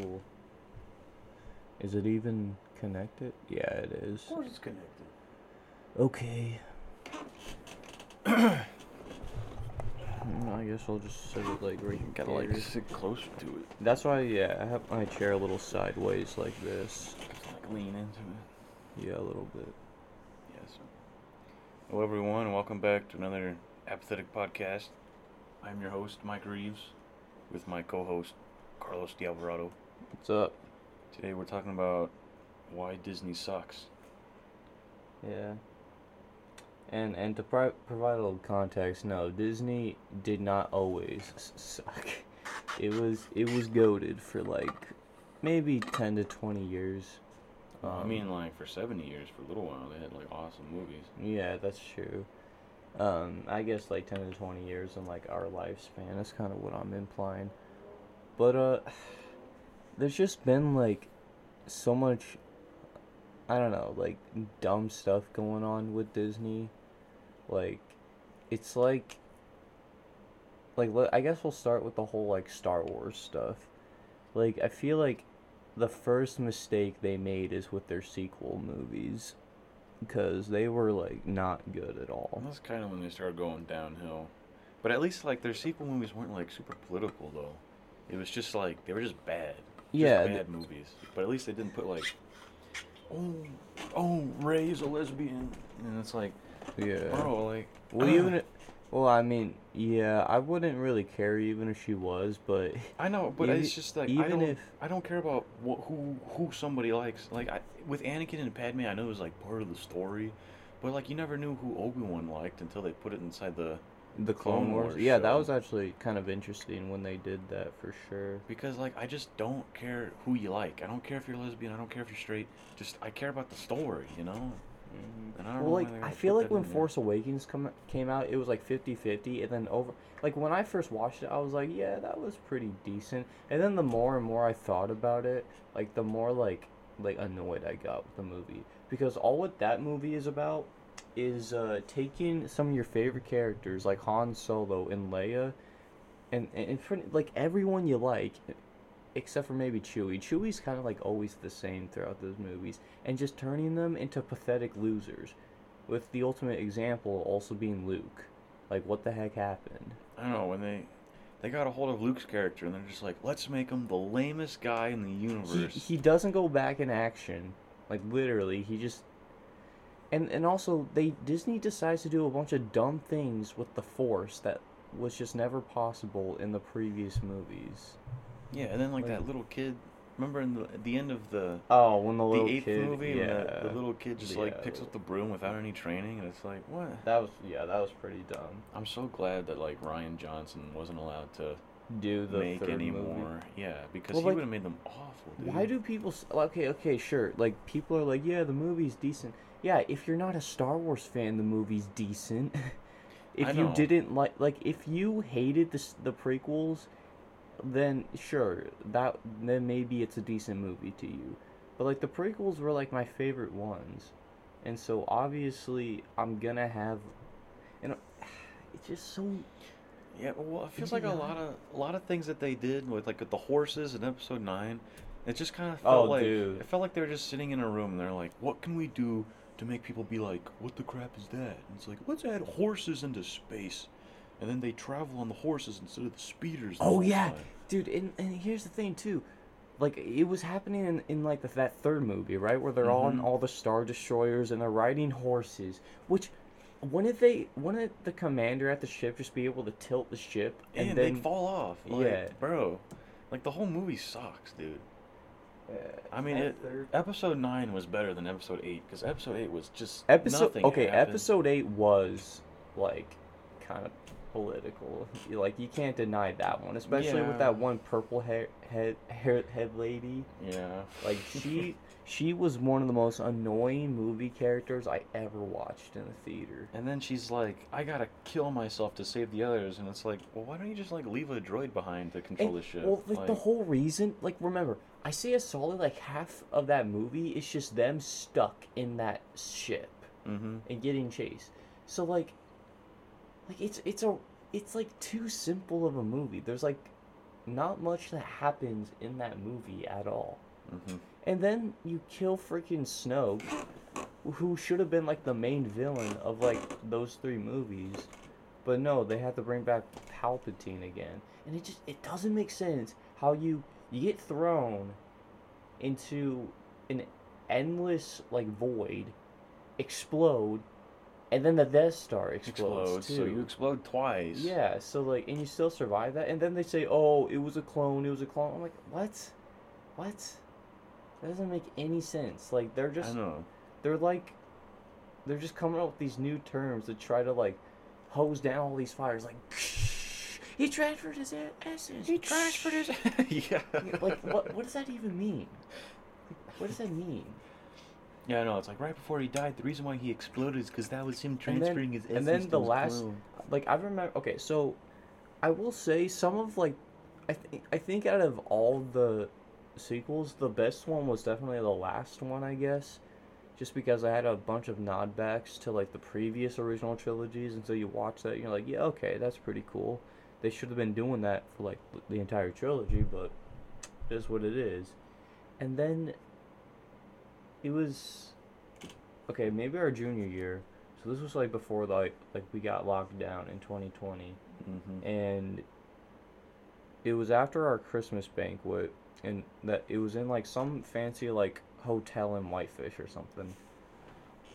cool. Is it even connected? Yeah, it is. Of course it's connected. Okay. I guess I'll just sit it like right Gotta like here. sit closer to it. That's why, yeah, I have my chair a little sideways like this. Just Like lean into it. Yeah, a little bit. Yes. Hello, everyone, welcome back to another apathetic podcast. I'm your host, Mike Reeves, with my co-host, Carlos De Alvarado. What's up? Today we're talking about why Disney sucks. Yeah. And and to pri- provide a little context, no, Disney did not always s- suck. It was it was goaded for like maybe ten to twenty years. I Um, mean, like for 70 years, for a little while, they had like awesome movies. Yeah, that's true. Um, I guess like ten to twenty years in like our lifespan. That's kind of what I'm implying. But uh, there's just been like so much. I don't know, like dumb stuff going on with Disney. Like, it's like. Like, I guess we'll start with the whole like Star Wars stuff. Like, I feel like the first mistake they made is with their sequel movies because they were like not good at all. That's kind of when they started going downhill. But at least like their sequel movies weren't like super political though. It was just like they were just bad. Yeah, th- bad movies. But at least they didn't put like, oh, oh, Rey's a lesbian, and it's like, Yeah. bro, like, Well, even if, well, I mean, yeah, I wouldn't really care even if she was, but I know, but Even- it's just like I even don't, if- I don't care about wh- who who somebody likes. Like I, with Anakin and Padme, I know it was like part of the story, but like you never knew who Obi Wan liked until they put it inside the the Clone Clone Wars, Wars yeah, that was actually kind of interesting when they did that for sure. because like I just don't care who you like. I don't care if you're lesbian. I don't care if you're straight. Just I care about the story, you know. Mm-hmm. And I don't Well, like I feel like when in there. Force Awakens come came out, it was like 50-50, and then over like when I first watched it, I was like, yeah, that was pretty decent. And then the more and more I thought about it, like the more like like annoyed I got with the movie because all what that movie is about is uh taking some of your favorite characters like Han Solo and Leia and and, for, like everyone you like except for maybe Chewie. Chewie's kind of like always the same throughout those movies, and just turning them into pathetic losers, with the ultimate example also being Luke. Like, what the heck happened? I don't know when they they got a hold of Luke's character and they're just like, let's make him the lamest guy in the He universe. he doesn't go back in action, like literally. He just and and also they Disney decides to do a bunch of dumb things with the Force that was just never possible in the previous movies. yeah, and then like, like- that little kid. Remember in the at the end of the Oh, when the the little eighth kid, movie, yeah, when the, the little kid just like picks up the broom without any training, and it's like, what? that was yeah, that was pretty dumb. I'm so glad that like Rian Johnson wasn't allowed to Do the make third any movie. Yeah, because Well, he like, would have made them awful. Dude. Why do people okay? Okay, sure. Like people are like, yeah, the movie's decent. Yeah, if you're not a Star Wars fan, the movie's decent. if you didn't like, like if you hated the the prequels, then sure, that then maybe it's a decent movie to you. But like the prequels were like my favorite ones, and so obviously I'm gonna have, and it's just so Yeah, well, it feels like a lot of a lot of things that they did with like with the horses in episode nine. It just kind of Oh, felt like dude. it felt like they were just sitting in a room and they're like, "What can we do to make people be like, what the crap is that?" And it's like, "Let's add horses into space." And then they travel on the horses instead of the speeders. Oh yeah, time. dude. And, and here's the thing too, like it was happening in, in like the, that third movie, right, where they're all in mm-hmm. all the star destroyers and they're riding horses. Which, wouldn't they? Wouldn't the commander at the ship just be able to tilt the ship and, and, then? fall off. Like, Yeah. bro, like the whole movie sucks, dude. Uh, I mean, it, episode nine was better than episode eight because episode eight was just episode nothing okay. happened. Episode eight was like kind of political. Like you can't deny that one, especially Yeah. with that one purple hair head hair head lady. Yeah. Like she she was one of the most annoying movie characters I ever watched in a theater. And then she's like, I gotta kill myself to save the others. And it's like, well, why don't you just like leave a droid behind to control And- the ship? Well, like, the whole reason, like remember, I say a solid like half of that movie is just them stuck in that ship Mm-hmm. and getting chased. So like, like it's it's a it's like too simple of a movie. There's like not much that happens in that movie at all. hmm And then you kill freaking Snoke, who should have been like the main villain of like those three movies. But no, they had to bring back Palpatine again. And it just it doesn't make sense how you you get thrown into an endless like void, explode, and then the Death Star explodes, Explodes. too. So you explode twice. Yeah, so like, and you still survive that, and then they say, "Oh, it was a clone. It was a clone." I'm like, "What? What? That doesn't make any sense." Like, they're I just, know. they're like, they're just coming up with these new terms to try to like hose down all these fires. Like, he transferred his essence. He transferred his. yeah. like, what? What does that even mean? Like, what does that mean? Yeah, I know. It's like right before he died. The reason why he exploded is because that was him transferring his essence. and then the last- clone. like I remember. Okay, so I will say some of like, I think I think out of all the sequels, the best one was definitely the last one, I guess, just because I had a bunch of nodbacks to like the previous original trilogies, and so you watch that, and you're like, yeah, okay, that's pretty cool. They should have been doing that for like the entire trilogy, but it is what it is. And then it was okay, maybe our junior year. So this was like before like like we got locked down in 2020 Mhm. and it was after our Christmas banquet and that it was in like some fancy like hotel in Whitefish or something.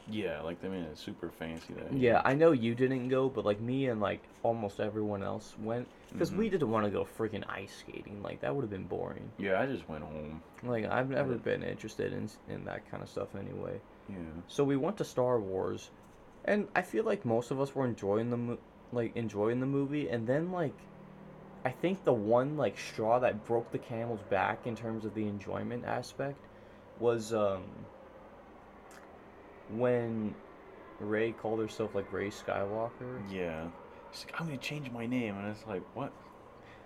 Yeah, like they made it super fancy there. Yeah, I know you didn't go, but like me and like almost everyone else went because we Mhm. didn't want to go freaking ice skating. Like that would have been boring. Yeah, I just went home. Like I've never been interested in in that kind of stuff anyway. Yeah. So we went to Star Wars, and I feel like most of us were enjoying the mo- like enjoying the movie, and then like, I think the one like straw that broke the camel's back in terms of the enjoyment aspect was um when Rey called herself like Rey Skywalker. Yeah. She's like, I'm gonna change my name, and it's like, what?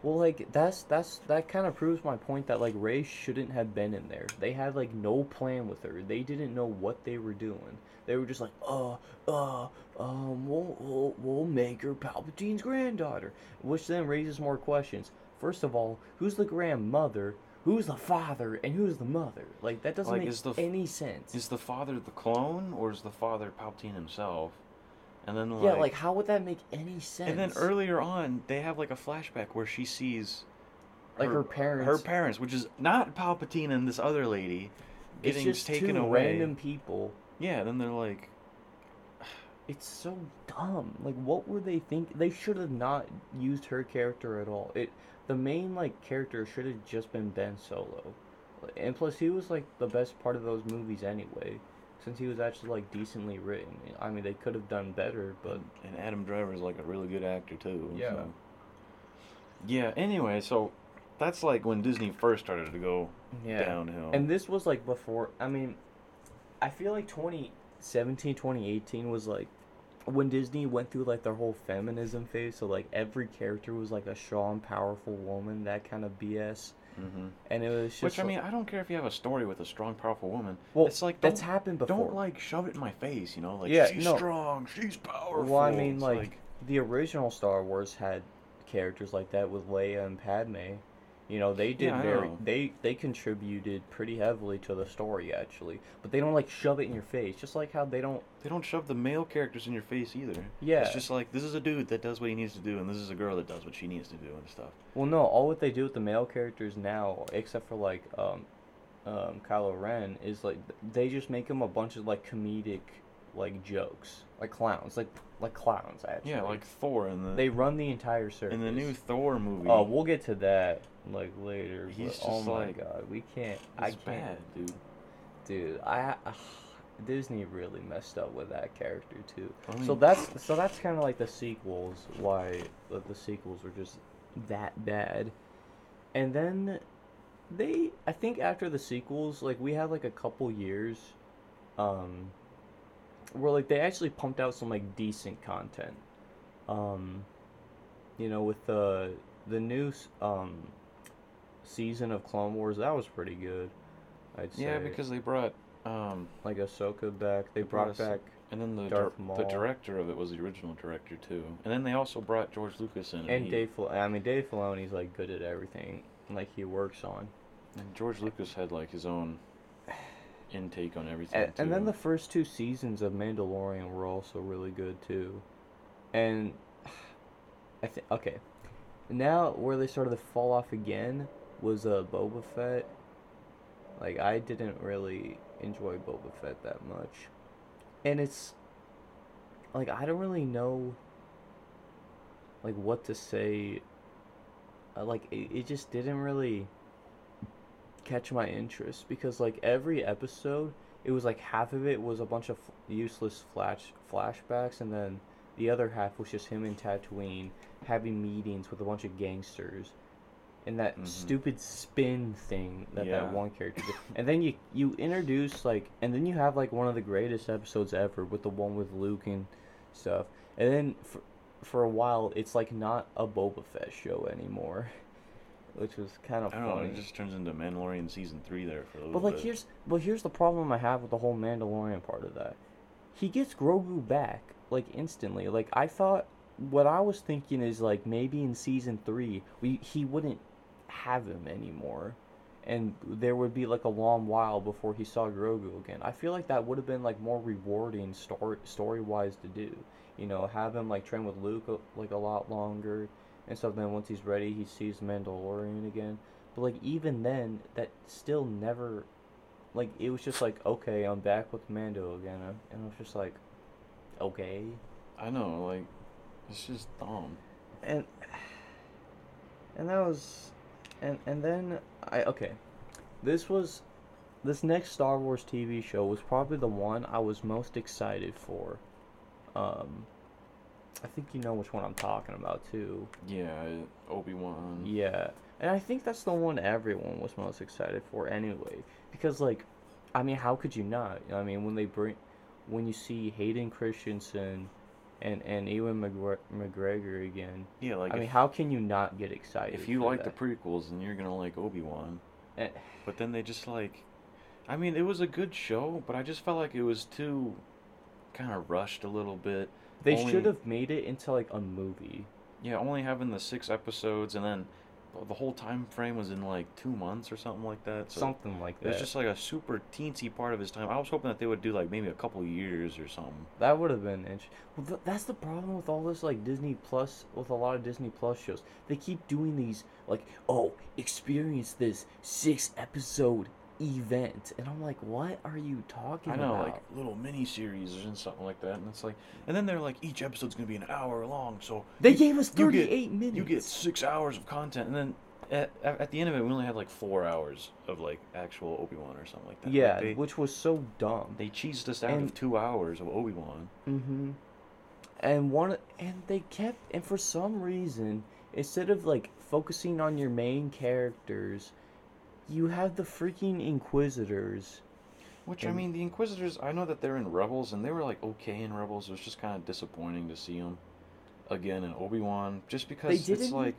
Well, like that's that's that kind of proves my point that like Rey shouldn't have been in there. They had like no plan with her. They didn't know what they were doing. They were just like, uh, uh, um, we'll we'll, we'll make her Palpatine's granddaughter, which then raises more questions. First of all, who's the grandmother? Who's the father? And who's the mother? Like that doesn't Like, make is the f- any sense. Is the father the clone, or is the father Palpatine himself? And then like, yeah, like how would that make any sense? and then earlier on, they have like a flashback where she sees like her, parents. her parents, which is not Palpatine and this other lady, it's getting just taken two away. random people. Yeah, then they're like, It's so dumb. Like, what were they think? They should have not used her character at all. It, the main like character should have just been Ben Solo, and plus he was like the best part of those movies anyway, since he was actually like decently written. I mean, they could have done better, but and Adam Driver is like a really good actor too. Yeah. so. Yeah. Anyway, so that's like when Disney first started to go yeah. downhill. And this was like before. I mean, I feel like 2017, 2018 was like when Disney went through like their whole feminism phase. So like every character was like a strong, powerful woman. That kind of BS. hmm And it was just. Which I like- mean, I don't care if you have a story with a strong, powerful woman. well, it's like that's happened before. don't like shove it in my face, you know? Like Yeah, she's no. strong, she's powerful. Well, I mean, It's like, the original Star Wars had characters like that with Leia and Padme. You know, they did Yeah, very they they contributed pretty heavily to the story actually, but they don't like shove it in your face, just like how they don't. they don't shove the male characters in your face either. Yeah. It's just like this is a dude that does what he needs to do, and this is a girl that does what she needs to do and stuff. Well, no, all what they do with the male characters now, except for like um, um, Kylo Ren, is like they just make them a bunch of like comedic like jokes, like clowns, like like clowns actually. Yeah, like Thor and the they run the entire circus. in the new Thor movie. Oh, we'll get to that like later. He's but, oh just my like- god, we can't. I can't, bad, dude. dude. I uh, Disney really messed up with that character too. I so that's so that's kind of like the sequels. Why the, the sequels were just that bad, and then they. I think after the sequels, like we had like a couple years, um, where like they actually pumped out some like decent content. Um, you know, with the the new um season of Clone Wars, that was pretty good. I'd say. Yeah, because they brought um like Ahsoka back. They They brought back And then the Darth Maul. the director of it was the original director too. And then they also brought George Lucas in. And he- Dave, Fil- I mean Dave Filoni's like good at everything, like he works on. and George Lucas had like his own intake on everything. And, and then the first two seasons of Mandalorian were also really good too. And I think okay, now where they started to fall off again was uh, Boba Fett. Like I didn't really enjoy Boba Fett that much, and it's like I don't really know like what to say. Uh, like it, it just didn't really catch my interest because like every episode it was like half of it was a bunch of f- useless flash flashbacks and then the other half was just him and Tatooine having meetings with a bunch of gangsters and that Mhm. stupid spin thing that Yeah. that one character did. and then you you introduce like and then you have like one of the greatest episodes ever with the one with Luke and stuff and then for, for a while it's like not a Boba Fett show anymore which was kind of I don't know. It just turns into Mandalorian season three there for a little but like bit. here's but here's the problem I have with the whole Mandalorian part of that. He gets Grogu back like instantly. Like I thought what I was thinking is like maybe in season 3 we he wouldn't have him anymore and there would be like a long while before he saw Grogu again. I feel like that would have been like more rewarding story story-wise to do. You know, have him like train with Luke uh, like a lot longer and stuff then once he's ready he sees Mandalorian again. But like even then, that still never, like it was just like okay, I'm back with Mando again, and I was just like, okay, I know, like, it's just dumb. and and that was, and and then I okay, this was, this next Star Wars TV show was probably the one I was most excited for. Um, I think you know which one I'm talking about too. Yeah, Obi Wan. Yeah, and I think that's the one everyone was most excited for anyway. Because like, I mean, how could you not? I mean, when they bring, when you see Hayden Christensen, and and Ewan McGre- McGregor again, Yeah, like I mean, how can you not get excited? if you like the prequels, then you're gonna like Obi Wan. Eh, But then they just like, I mean, it was a good show, but I just felt like it was too, kind of rushed a little bit. They only- should have made it into like a movie. Yeah, only having the six episodes, and then the whole time frame was in like two months or something like that. So Something like that. it was just like a super teensy part of his time. I was hoping that they would do like maybe a couple years or something. That would have been interesting. Well, th- that's the problem with all this, like Disney Plus, with a lot of Disney Plus shows. They keep doing these, like, oh, experience this six episode event, and I'm like, what are you talking I know, about? like little mini series and something like that, and it's like, and then they're like, each episode's gonna be an hour long, so they you- gave us you get- 38 minutes. You get six hours of content, and then at, at the end of it, we only had like four hours of like actual Obi Wan or something like that. Like, yeah, they, which was so dumb. they cheesed us out and- of two hours of Obi Wan. Mm-hmm. And one, and they kept, and for some reason, instead of like focusing on your main characters, you have the freaking Inquisitors. Which I mean, the Inquisitors. I know that they're in Rebels, and they were like okay in Rebels. It was just kind of disappointing to see them again in Obi Wan, just because it's like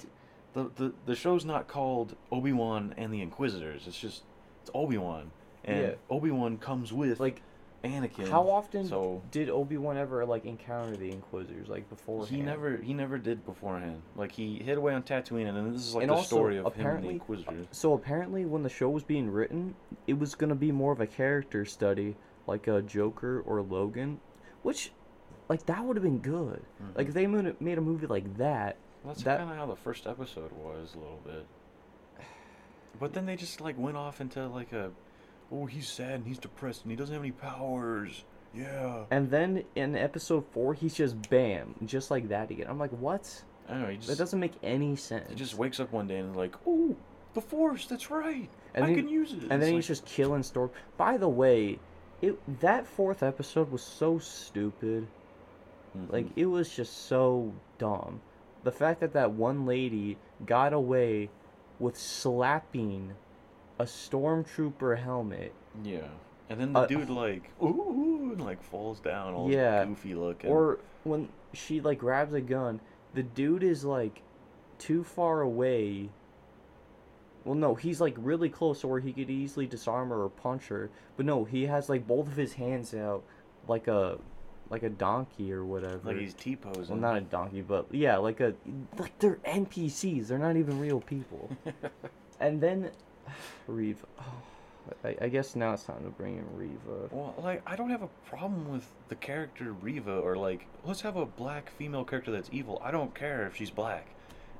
the, the the show's not called Obi Wan and the Inquisitors. It's just it's Obi Wan, and Yeah. Obi Wan comes with like Anakin. How often So did Obi Wan ever like encounter the Inquisitors like before? he never he never did beforehand. Like he hid away on Tatooine, and then this is like And the also, story of him and the Inquisitors. So apparently, when the show was being written, it was gonna be more of a character study, like a Joker or Logan, which, like that would have been good. Like Mhm. if they made a, movie like that. That's that- kind of how the first episode was a little bit. But then they just like went off into like a, oh he's sad and he's depressed and he doesn't have any powers. Yeah. And then in episode four, he's just bam, just like that again. I'm like, what? I don't know. He That doesn't make any sense. he just wakes up one day and is like, oh, the Force. That's right. And I then- can use it. and then It's he's just killing Storm. By the way, it that fourth episode was so stupid. Mhm. Like it was just so dumb. The fact that that one lady got away with slapping a stormtrooper helmet, yeah. And then the uh, dude like ooh and like falls down all Yeah. goofy looking. or when she like grabs a gun, the dude is like too far away. Well, no, he's like really close to where he could easily disarm her or punch her. But no, he has like both of his hands out, like a, like a donkey or whatever. Like he's T posing. well, not a donkey, but yeah, like a like they're NPCs. They're not even real people. and then Reva. Oh, I, I guess now it's time to bring in Reva. Well, like I don't have a problem with the character Reva or like let's have a black female character that's evil. I don't care if she's black.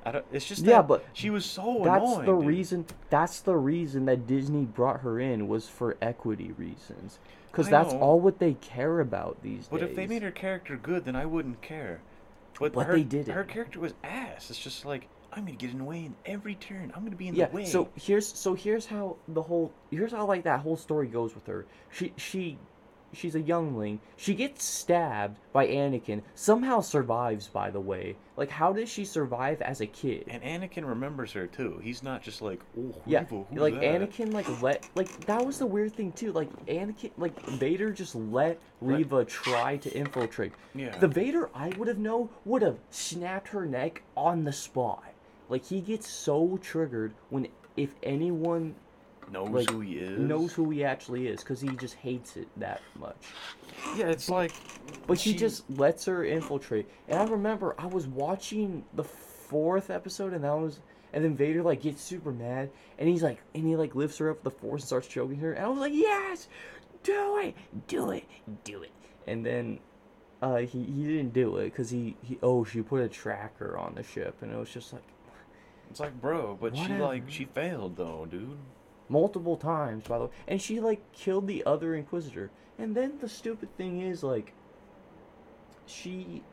I don't. It's just Yeah, but she was so That's annoying. the dude. reason. That's the reason that Disney brought her in was for equity reasons. Because that's know. all what they care about these But days. But if they made her character good, then I wouldn't care. But, But her, they didn't. Her character was ass. It's just like I'm gonna get in the way in every turn. I'm gonna be in yeah the way. so here's so here's how the whole here's how like that whole story goes with her she she she's a youngling she gets stabbed by anakin somehow survives by the way like how does she survive as a kid and Anakin remembers her too. He's not just like oh yeah Reva, who's like that? anakin like let like that was the weird thing too like anakin like vader just let reva try to infiltrate Yeah. the vader i would have known would have snapped her neck on the spot like he gets so triggered when if anyone knows like, who he is. knows who he actually is because he just hates it that much. Yeah, it's like. But he just lets her infiltrate. And I remember I was watching the fourth episode, and that was, and then Vader like gets super mad, and he's like, and he like lifts her up with the force and starts choking her, and I was like, yes, do it, do it, do it. And then, uh, he he didn't do it because he he oh she put a tracker on the ship, and it was just like It's like, bro, but she like she failed though, dude. multiple times by the way. And she like killed the other inquisitor. And then the stupid thing is like she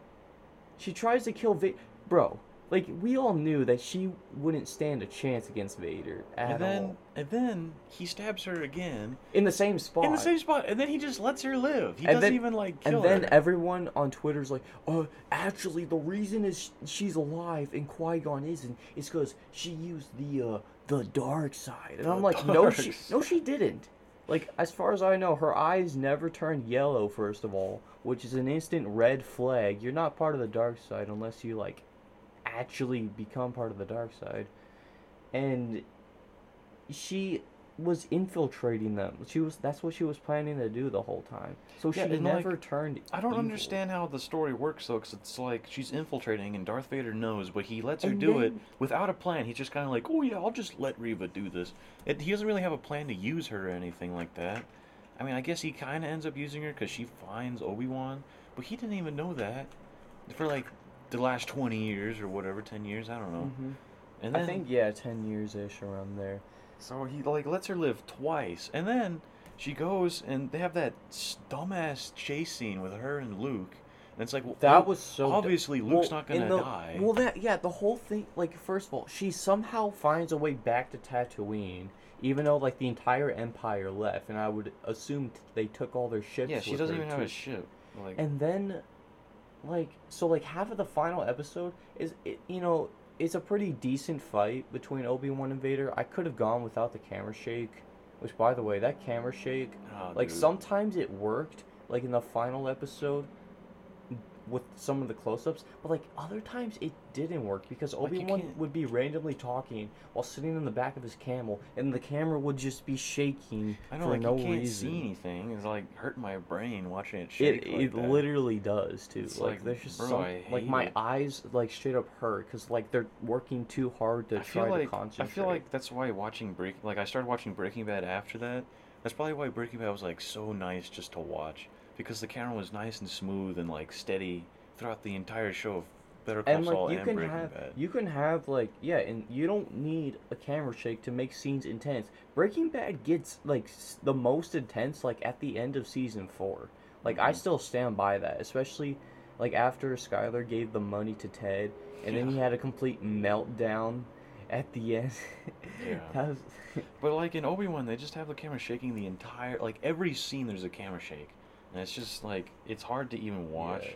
she tries to kill Vader bro like we all knew that she wouldn't stand a chance against Vader at and then all and then he stabs her again in the same spot in the same spot, and then he just lets her live. He And doesn't then- even like kill her. and then her. everyone on Twitter's like, "Oh, actually, the reason is she's alive and Qui Gon isn't is because she used the uh, the dark side." And I'm like, "No, dark she, no, she didn't." Like, as far as I know, her eyes never turned yellow. First of all, which is an instant red flag. You're not part of the dark side unless you like actually become part of the dark side. And she was infiltrating them. She was that's what she was planning to do the whole time. So Yeah, she and, like, never turned. I don't evil. understand how the story works though, because it's like she's infiltrating and Darth Vader knows, but he lets her And do it without a plan. He's just kind of like, oh yeah, I'll just let Reva do this. It, he doesn't really have a plan to use her or anything like that. I mean, I guess he kind of ends up using her because she finds Obi Wan, but he didn't even know that for like the last twenty years or whatever, ten years, I don't know. Mhm. And then I think yeah, ten years ish around there. So he like lets her live twice, and then she goes and they have that dumbass chase scene with her and Luke. And it's like well, That was so. d- obviously Luke's well, not gonna the- die. Well, that yeah, the whole thing. Like, first of all, she somehow finds a way back to Tatooine, even though like the entire Empire left, and I would assume t- they took all their ships. yeah, she doesn't even have a ship. Like And then, like, so like half of the final episode is it, you know it's a pretty decent fight between Obi Wan and Vader. I could have gone without the camera shake, which by the way, that camera shake oh, like dude. sometimes it worked like in the final episode with some of the close-ups but like other times it didn't work because Like, obi-wan can't- would be randomly talking while sitting in the back of his camel and the camera would just be shaking I know, for like no you can't reason see anything. It's like hurting my brain watching it shake. it, like it that. literally does too It's like, like, there's just bro, some I like my it. eyes like straight up hurt because like they're working too hard to I try like to concentrate I feel like that's why watching Break like I started watching Breaking Bad after that. That's probably why Breaking Bad was like so nice just to watch because the camera was nice and smooth and like steady throughout the entire show of Better Call and like Saul you and can Breaking have Bad. you can have like yeah and you don't need a camera shake to make scenes intense breaking bad gets like s- the most intense like at the end of season four like i Mhm. still stand by that especially like after Skyler gave the money to ted and then he had a complete meltdown at the end Yeah. that was But like in Obi Wan, they just have the camera shaking the entire like every scene. There's a camera shake, and it's just like it's hard to even watch Yeah.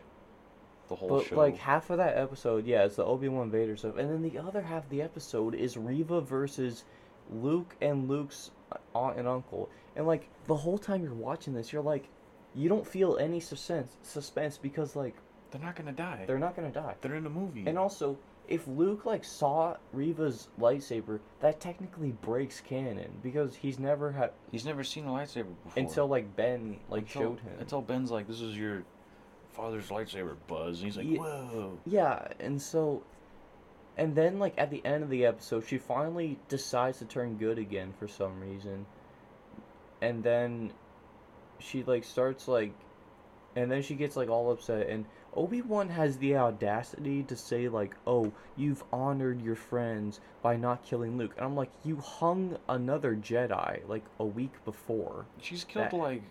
the whole But show. like half of that episode, yeah, it's the Obi Wan Vader stuff, and then the other half of the episode is Reva versus Luke and Luke's uh, aunt and uncle, and like the whole time you're watching this, you're like, you don't feel any suspense, suspense because like they're not gonna die. they're not gonna die, They're in a movie. and also if Luke like saw Reva's lightsaber, that technically breaks canon because he's never had He's never seen a lightsaber before until like Ben like Until- showed him. Until Ben's like, "This is your father's lightsaber buzz, and he's like, Ye- whoa. Yeah, and so, and then like at the end of the episode, she finally decides to turn good again for some reason, and then she like starts like, and then she gets like all upset, and Obi Wan has the audacity to say like, "Oh, you've honored your friends by not killing Luke," and I'm like, "You hung another Jedi like a week before." She's killed That- like,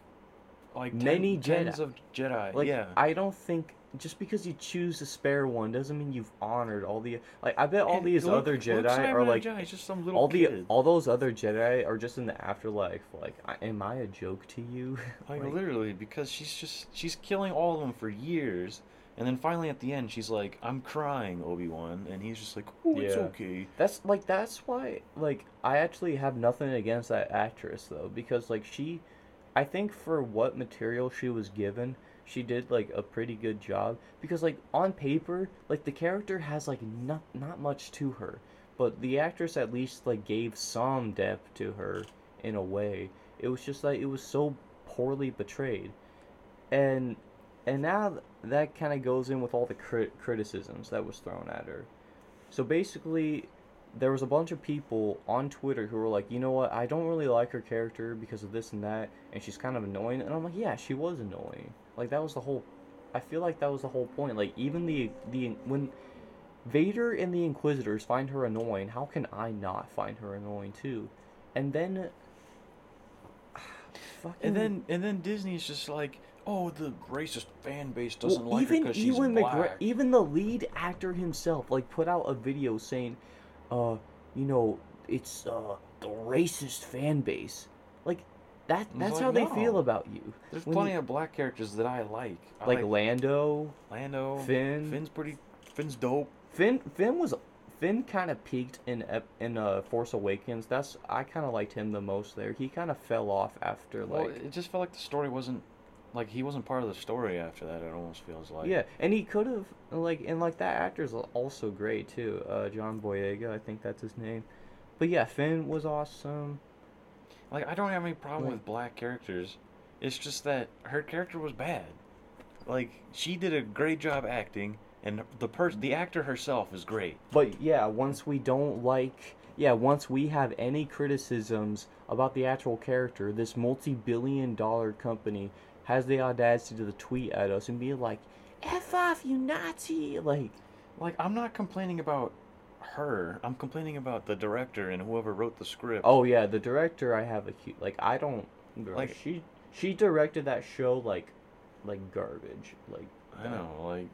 like Many ten, tens Jedi. of Jedi. Like yeah. I don't think just because you choose to spare one doesn't mean you've honored all the like. I bet all And these Luke- other Jedi are like Jedi, just some little all the all those other Jedi are just in the afterlife. Like, I, am I a joke to you? Like, Like- literally, because she's just she's killing all of them for years, and then finally at the end she's like, "I'm crying, Obi Wan," and he's just like, "Oh, it's okay." That's like that's why like I actually have nothing against that actress though because like she, I think for what material she was given, she did like a pretty good job because like on paper like the character has like not not much to her, but the actress at least like gave some depth to her in a way. It was just like it was so poorly betrayed, and and now that kind of goes in with all the crit- criticisms that was thrown at her. So basically, there was a bunch of people on Twitter who were like, you know what, I don't really like her character because of this and that, and she's kind of annoying. And I'm like, yeah, she was annoying. Like that was the whole. I feel like that was the whole point. Like even the the when Vader and the Inquisitors find her annoying, how can I not find her annoying too? And then. Fucking, And then and then Disney's just like, "Oh, the racist fan base doesn't Well, like her even because she's black." McGregor, even the lead actor himself, like put out a video saying, uh, you know, it's uh the racist fan base. Like that. That's like, how they feel about you. There's when plenty you- of black characters that I like. I Like like Lando, Lando, Finn. Finn's pretty. Finn's dope. Finn. Finn was. Finn kind of peaked in in uh, Force Awakens. That's I kind of liked him the most there. He kind of fell off after Well, like it just felt like the story wasn't like he wasn't part of the story after that. It almost feels like. yeah, and he could have like and like that actor's also great too. Uh, John Boyega, I think that's his name. But yeah, Finn was awesome. Like I don't have any problem Like- with black characters. It's just that her character was bad. Like she did a great job acting, and the person, the actor herself, is great. But yeah, once we don't like, yeah, once we have any criticisms about the actual character, this multi-billion dollar company has the audacity to tweet at us and be like, "F off, you Nazi!" Like, Like I'm not complaining about her. I'm complaining about the director and whoever wrote the script. oh yeah, the director I have a cute like I don't Like- she she directed that show like like garbage like I know. Uh, like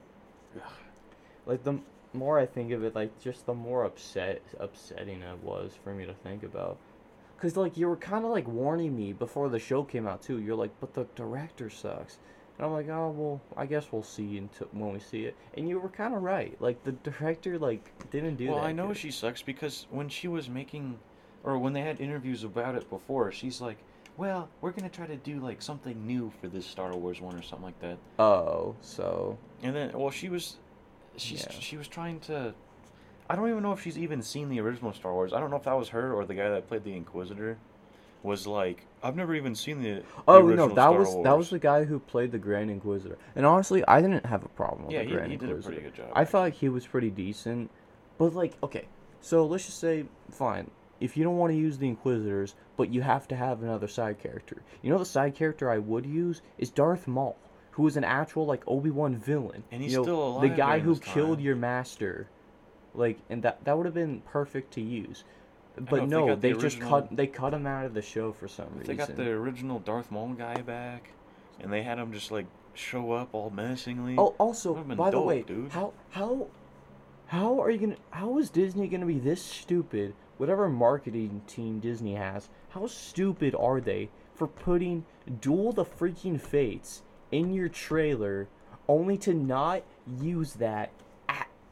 like the more I think of it, like just the more upset upsetting it was for me to think about. Cause like you were kind of like warning me before the show came out too. You're like, but the director sucks, and I'm like, oh well, I guess we'll see until when we see it. And you were kind of right. Like the director like didn't do well, that. Well, I know she sucks because when she was making, or when they had interviews about it before, she's like, "Well, we're gonna try to do like something new for this Star Wars one or something like that." Oh, so And then, well, she was, she's Yeah. she was trying to. I don't even know if she's even seen the original Star Wars. I don't know if that was her or the guy that played the Inquisitor. Was like, I've never even seen the. the oh no, that Star was that was the guy who played the Grand Inquisitor. And honestly, I didn't have a problem with Yeah, the he, Grand he did a Inquisitor. pretty good job. I thought he was pretty decent, but like, okay, so let's just say, fine. If you don't want to use the Inquisitors, but you have to have another side character, you know the side character I would use is Darth Maul, who is an actual like Obi Wan villain. And he's you know, still alive. the guy who killed your master, like, and that that would have been perfect to use. But if they no, they, the just original- cut they cut him out of the show for some reason. they got the original Darth Maul guy back, and they had him just like show up all menacingly. Oh, also, by the way, dude. how how how are you gonna? How is Disney gonna be this stupid? Whatever marketing team Disney has, how stupid are they for putting Duel the Freaking Fates in your trailer, only to not use that at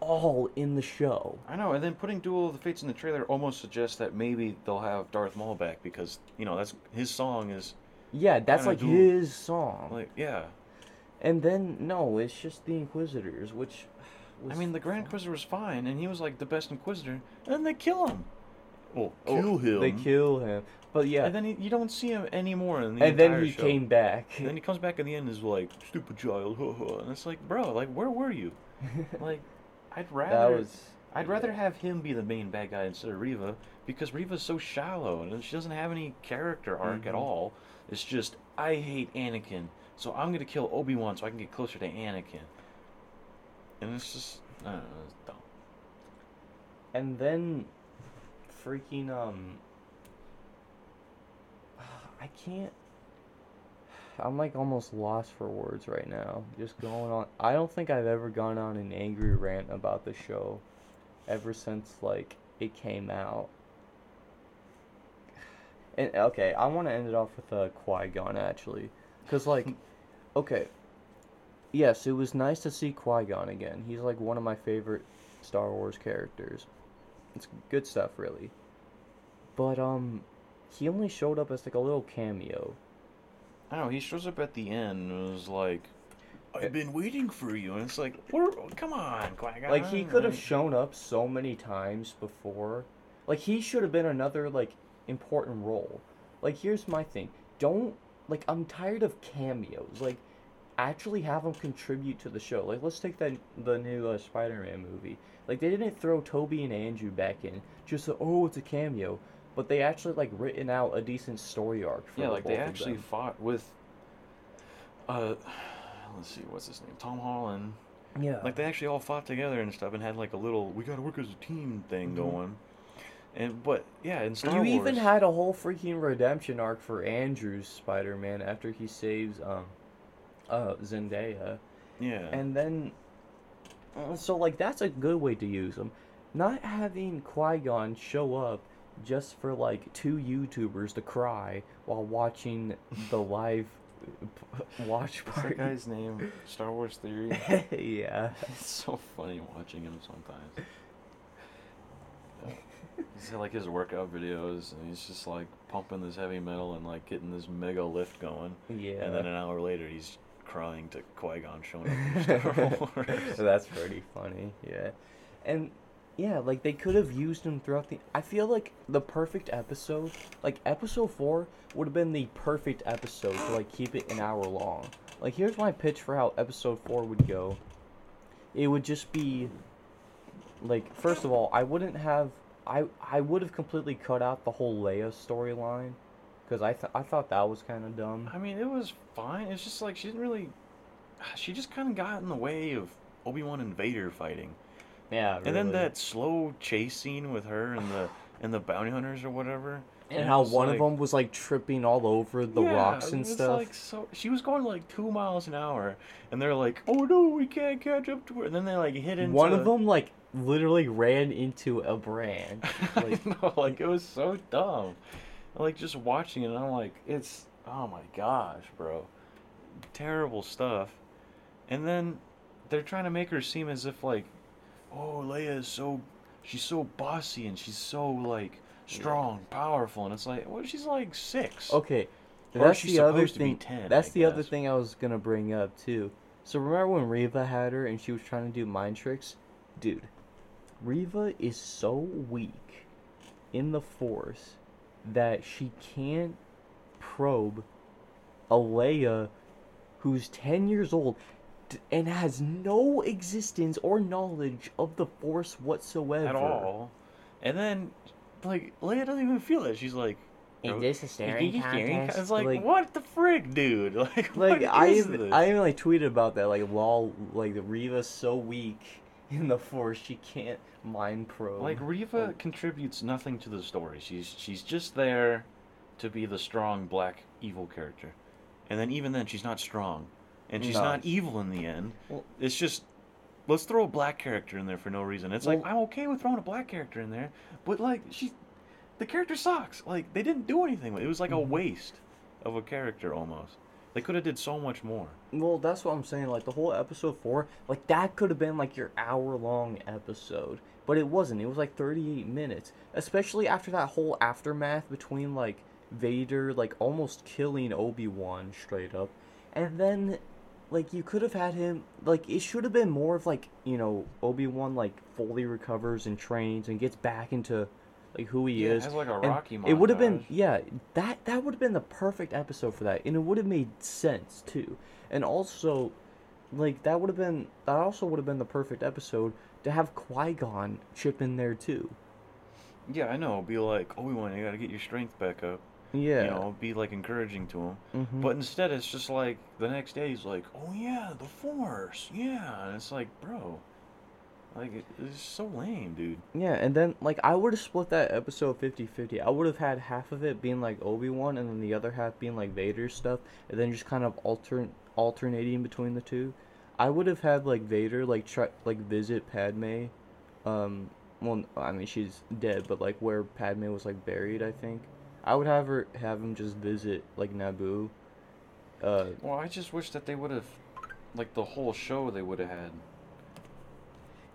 all in the show? I know, and then putting Duel of the Fates in the trailer almost suggests that maybe they'll have Darth Maul back because you know that's his song is Yeah, that's like Duel- his song. like yeah. and then no, it's just the Inquisitors, which. I mean, the Grand. Inquisitor was fine, and he was like the best Inquisitor, and then they kill him. Well, Oh, kill him. They kill him. But yeah, And then he, you don't see him anymore in the and then he show. came back. And then he comes back at the end and is like, "Stupid child," and it's like, bro, like where were you? Like, I'd rather that was. I'd rather have him be the main bad guy instead of Reva because Reva's so shallow and she doesn't have any character arc at Mhm. all. It's just I hate Anakin, so I'm gonna kill Obi Wan so I can get closer to Anakin. And it's just I don't know, it's dumb. And then, freaking um. I can't. I'm like almost lost for words right now. Just going on. I don't think I've ever gone on an angry rant about the show, ever since like it came out. And okay, I want to end it off with a uh, Qui Gon actually, cause like, okay, yes, it was nice to see Qui Gon again. He's like one of my favorite Star Wars characters. It's good stuff, really. But um, he only showed up as like a little cameo. I don't know. He shows up at the end and was like, "I've been waiting for you," and it's like, "We're come on, Qui-Gon." Like he could have shown up so many times before. Like he should have been another like important role. Like here's my thing. Don't like I'm tired of cameos. Like actually have him contribute to the show. Like let's take that the new uh, Spider-Man movie. Like they didn't throw Tobey and Andrew back in just so oh it's a cameo, but they actually like written out a decent story arc for Yeah, like they actually fought with. Uh, let's see, what's his name? Tom Holland. Yeah. Like they actually all fought together and stuff, and had like a little "we gotta work as a team" thing Mhm. going. And but yeah, in Star you Wars, even had a whole freaking redemption arc for Andrew's Spider-Man after he saves um uh Zendaya. yeah, And then uh, so like that's a good way to use them. Not having Qui-Gon show up just for like two YouTubers to cry while watching the live p- watch what's that guy's name? Star Wars Theory. yeah. it's so funny watching him sometimes. Yeah. He's got, like his workout videos, and he's just like pumping this heavy metal and like getting this mega lift going. Yeah. And then an hour later, he's crying to Qui Gon showing up in Star Wars. That's pretty funny, yeah. And yeah, like they could have used him throughout the. I feel like the perfect episode, like episode four, would have been the perfect episode to like keep it an hour long. Like here's my pitch for how episode four would go. It would just be. Like first of all, I wouldn't have. I I would have completely cut out the whole Leia storyline, because I th- I thought that was kind of dumb. I mean, it was fine. It's just like she didn't really. She just kind of got in the way of Obi Wan and Vader fighting, Yeah. and then that slow chase scene with her and the and the bounty hunters or whatever. And how one like- of them was like tripping all over the Yeah, rocks and stuff. Like so, she was going like two miles an hour, and they're like, "Oh no, we can't catch up to her." And then they like hit into One of them like literally ran into a branch. Like, know, like it was so dumb. Like just watching it, and I'm like, it's oh my gosh, bro, terrible stuff. And then they're trying to make her seem as if like, oh, Leia is so, she's so bossy and she's so like strong, powerful, and it's like, well, she's like six. okay, Or that's she's the other supposed to be thing. 10, that's I the other guess. thing I was gonna bring up too. So remember when Reva had her and she was trying to do mind tricks, dude? Reva is so weak in the Force that she can't probe a Leia who's ten years old and has no existence or knowledge of the Force whatsoever. at all. And then, like, Leia doesn't even feel it. She's like, Is "Oh, this a staring he staring?" contest? It's like, Like- what the frick, dude? Like, Like what I even, this? I even like tweeted about that. Like lol, like the Reva's so weak in the Force she can't mind probe. Like Reva Oh. contributes nothing to the story. She's she's just there to be the strong black evil character, and then even then she's not strong, and she's No. not evil in the end. Well- it's just let's throw a black character in there for no reason. It's like I'm okay with throwing a black character in there, but like she, the character sucks. Like they didn't do anything. It It was like a Mhm. waste of a character almost. They could have did so much more. Well, that's what I'm saying. Like the whole episode four, like that could have been like your hour long episode, but it wasn't. It was like 38 minutes. Especially after that whole aftermath between like Vader like almost killing Obi Wan straight up, and then like you could have had him like it should have been more of like you know Obi Wan like fully recovers and trains and gets back into like who he is Yeah, it is. has like a And Rocky It would have been yeah, that that would have been the perfect episode for that, and it would have made sense too. And also, like that would have been that also would have been the perfect episode to have Qui Gon chip in there too. Yeah, I know. Be like, Obi Wan, you gotta get your strength back up. Yeah. You know, be like encouraging to him. Mhm. But instead, it's just like the next day he's like, "Oh yeah, the Force, yeah," and it's like, bro, like it, it's so lame, dude. Yeah, and then like I would have split that episode 50-50. I would have had half of it being like Obi-Wan and then the other half being like Vader stuff and then just kind of altern alternating between the two. I would have had like Vader like try like visit Padme um well I mean she's dead but like where Padme was like buried I think. I would have her have him just visit like Naboo. Uh Well, I just wish that they would have, like the whole show, they would have had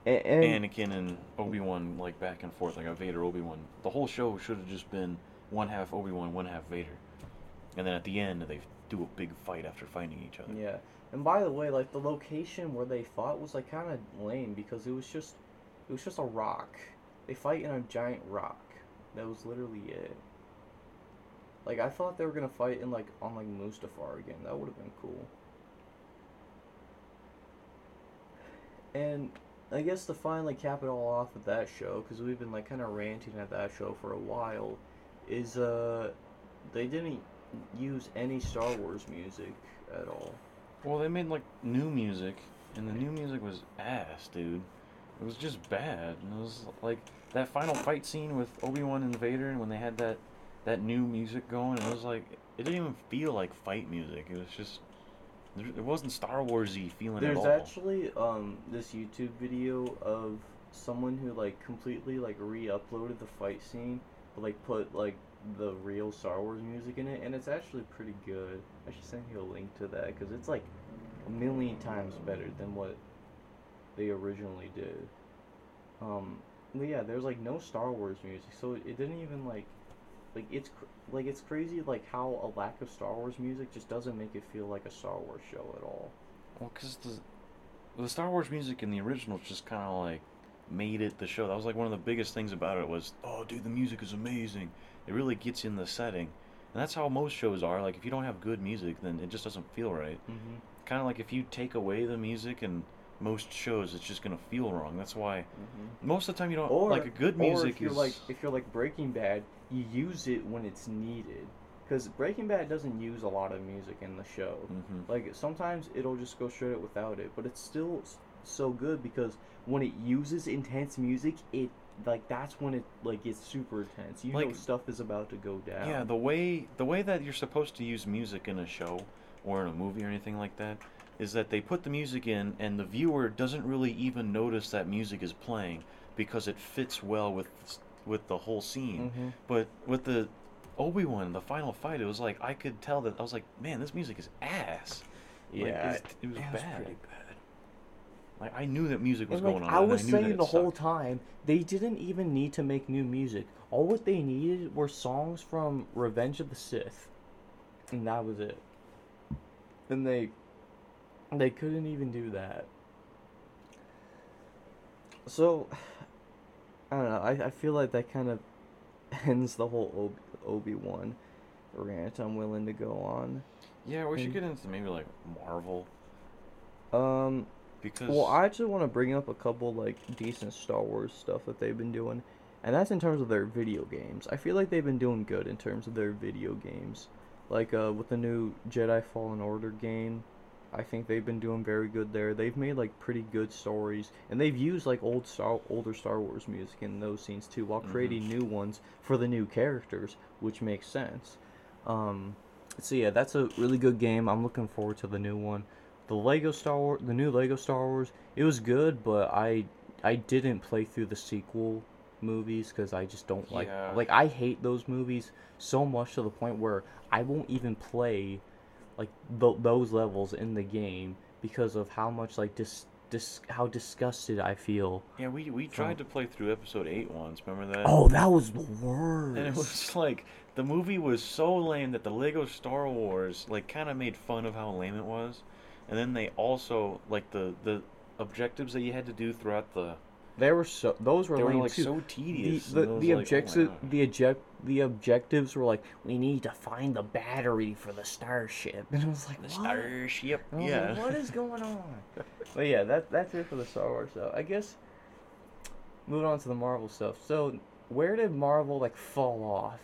a- and, Anakin and Obi Wan like back and forth, like a Vader Obi Wan. The whole show should have just been one half Obi Wan, one half Vader, and then at the end they do a big fight after fighting each other. Yeah. And by the way, like the location where they fought was like kind of lame because it was just it was just a rock. They fight in a giant rock. That was literally it. Like I thought they were gonna fight in like on like Mustafar again. That would have been cool. And I guess to finally cap it all off with that show, because we've been like kind of ranting at that show for a while, is uh they didn't use any Star Wars music at all. Well, they made like new music, and the new music was ass, dude. It was just bad, and it was like that final fight scene with Obi Wan and Vader, and when they had that that new music going, it was like it didn't even feel like fight music. It was just there- it wasn't Star Warsy feeling There's at all. There's actually um this YouTube video of someone who like completely like re-uploaded the fight scene, but like put like the real Star Wars music in it, and it's actually pretty good. I should send you a link to that because it's like a million times better than what they originally did. Um, but yeah, there's like no Star Wars music, so it didn't even like like it's cr- like it's crazy like how a lack of Star Wars music just doesn't make it feel like a Star Wars show at all. Well, because the the Star Wars music in the original just kind of like made it the show. That was like one of the biggest things about it was, oh, dude, the music is amazing. It really gets in the setting, and that's how most shows are. Like if you don't have good music, then it just doesn't feel right. Mm-hmm. Kind of like if you take away the music and most shows, it's just gonna feel wrong. That's why Mm-hmm. most of the time you don't Or like a good or music if you're is like if you're like Breaking Bad, you use it when it's needed. Because Breaking Bad doesn't use a lot of music in the show. Mhm. Like sometimes it'll just go straight up without it, but it's still so good because when it uses intense music, it like that's when it like gets super intense. You know stuff is about to go down. Yeah, the way the way that you're supposed to use music in a show or in a movie or anything like that is that they put the music in and the viewer doesn't really even notice that music is playing because it fits well with with the whole scene. Mhm. But with the Obi-Wan, the final fight, it was like I could tell that I was like, man, this music is ass. Yeah, it's- it was it bad. pretty bad. Like I knew that music was And, like, going on. I was that saying the whole time they didn't even need to make new music. All what they needed were songs from Revenge of the Sith, and that was it. And they they couldn't even do that. So I don't know. I, I feel like that kind of ends the whole Obi Wan rant I'm willing to go on. Yeah, we should get into maybe like Marvel Um, because Well, I actually want to bring up a couple like decent Star Wars stuff that they've been doing, and that's in terms of their video games. I feel like they've been doing good in terms of their video games, like uh, with the new Jedi Fallen Order game. I think they've been doing very good there. They've made like pretty good stories, and they've used like old Star older Star Wars music in those scenes too, while Mhm. creating new ones for the new characters, which makes sense. Um, so yeah, that's a really good game. I'm looking forward to the new one the Lego Star Wars, the new Lego Star Wars, it was good, but I I didn't play through the sequel movies because I just don't like Yeah. like I hate those movies so much to the point where I won't even play like th- those levels in the game because of how much like dis dis how disgusted I feel. yeah, we we from- tried to play through episode eight once. Remember that? Oh, that was the worst. And it was like the movie was so lame that the Lego Star Wars like kind of made fun of how lame it was, and then they also like the the objectives that you had to do throughout the They were so those were They were lame like too. so tedious. the, was the like, oh my objective God. the object the objectives were like we need to find the battery for the starship and it was like The what? starship. Yeah. like, what is going on? but yeah, that that's it for the Star Wars stuff. I guess moving on to the Marvel stuff. So where did Marvel like fall off?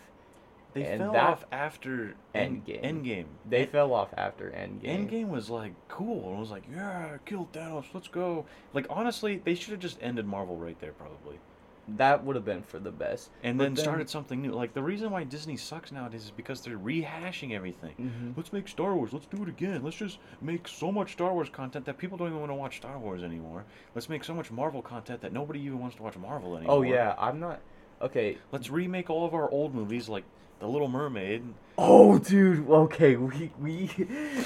They and fell that- off after End- Endgame. Endgame. They End- fell off after Endgame. Endgame was like cool. and It was like, yeah, kill Thanos. Let's go. Like honestly, they should have just ended Marvel right there, probably, That would have been for the best. and But then, started something new. Like the reason why Disney sucks nowadays is because they're rehashing everything. Mhm. Let's make Star Wars. Let's do it again. Let's just make so much Star Wars content that people don't even want to watch Star Wars anymore. Let's make so much Marvel content that nobody even wants to watch Marvel anymore. Oh yeah, I'm not. Okay. Let's remake all of our old movies like The Little Mermaid. Oh, dude. Okay, we we.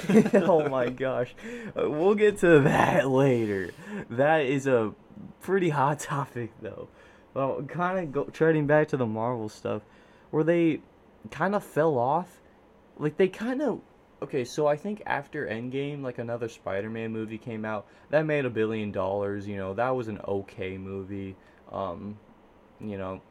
oh my gosh, Uh, we'll get to that later. That is a pretty hot topic, though. Well, kind of go treading back to the Marvel stuff, where they kind of fell off. Like they kind of. Okay, so I think after Endgame, like another Spider-Man movie came out that made a billion dollars. You know, that was an okay movie. Um, you know,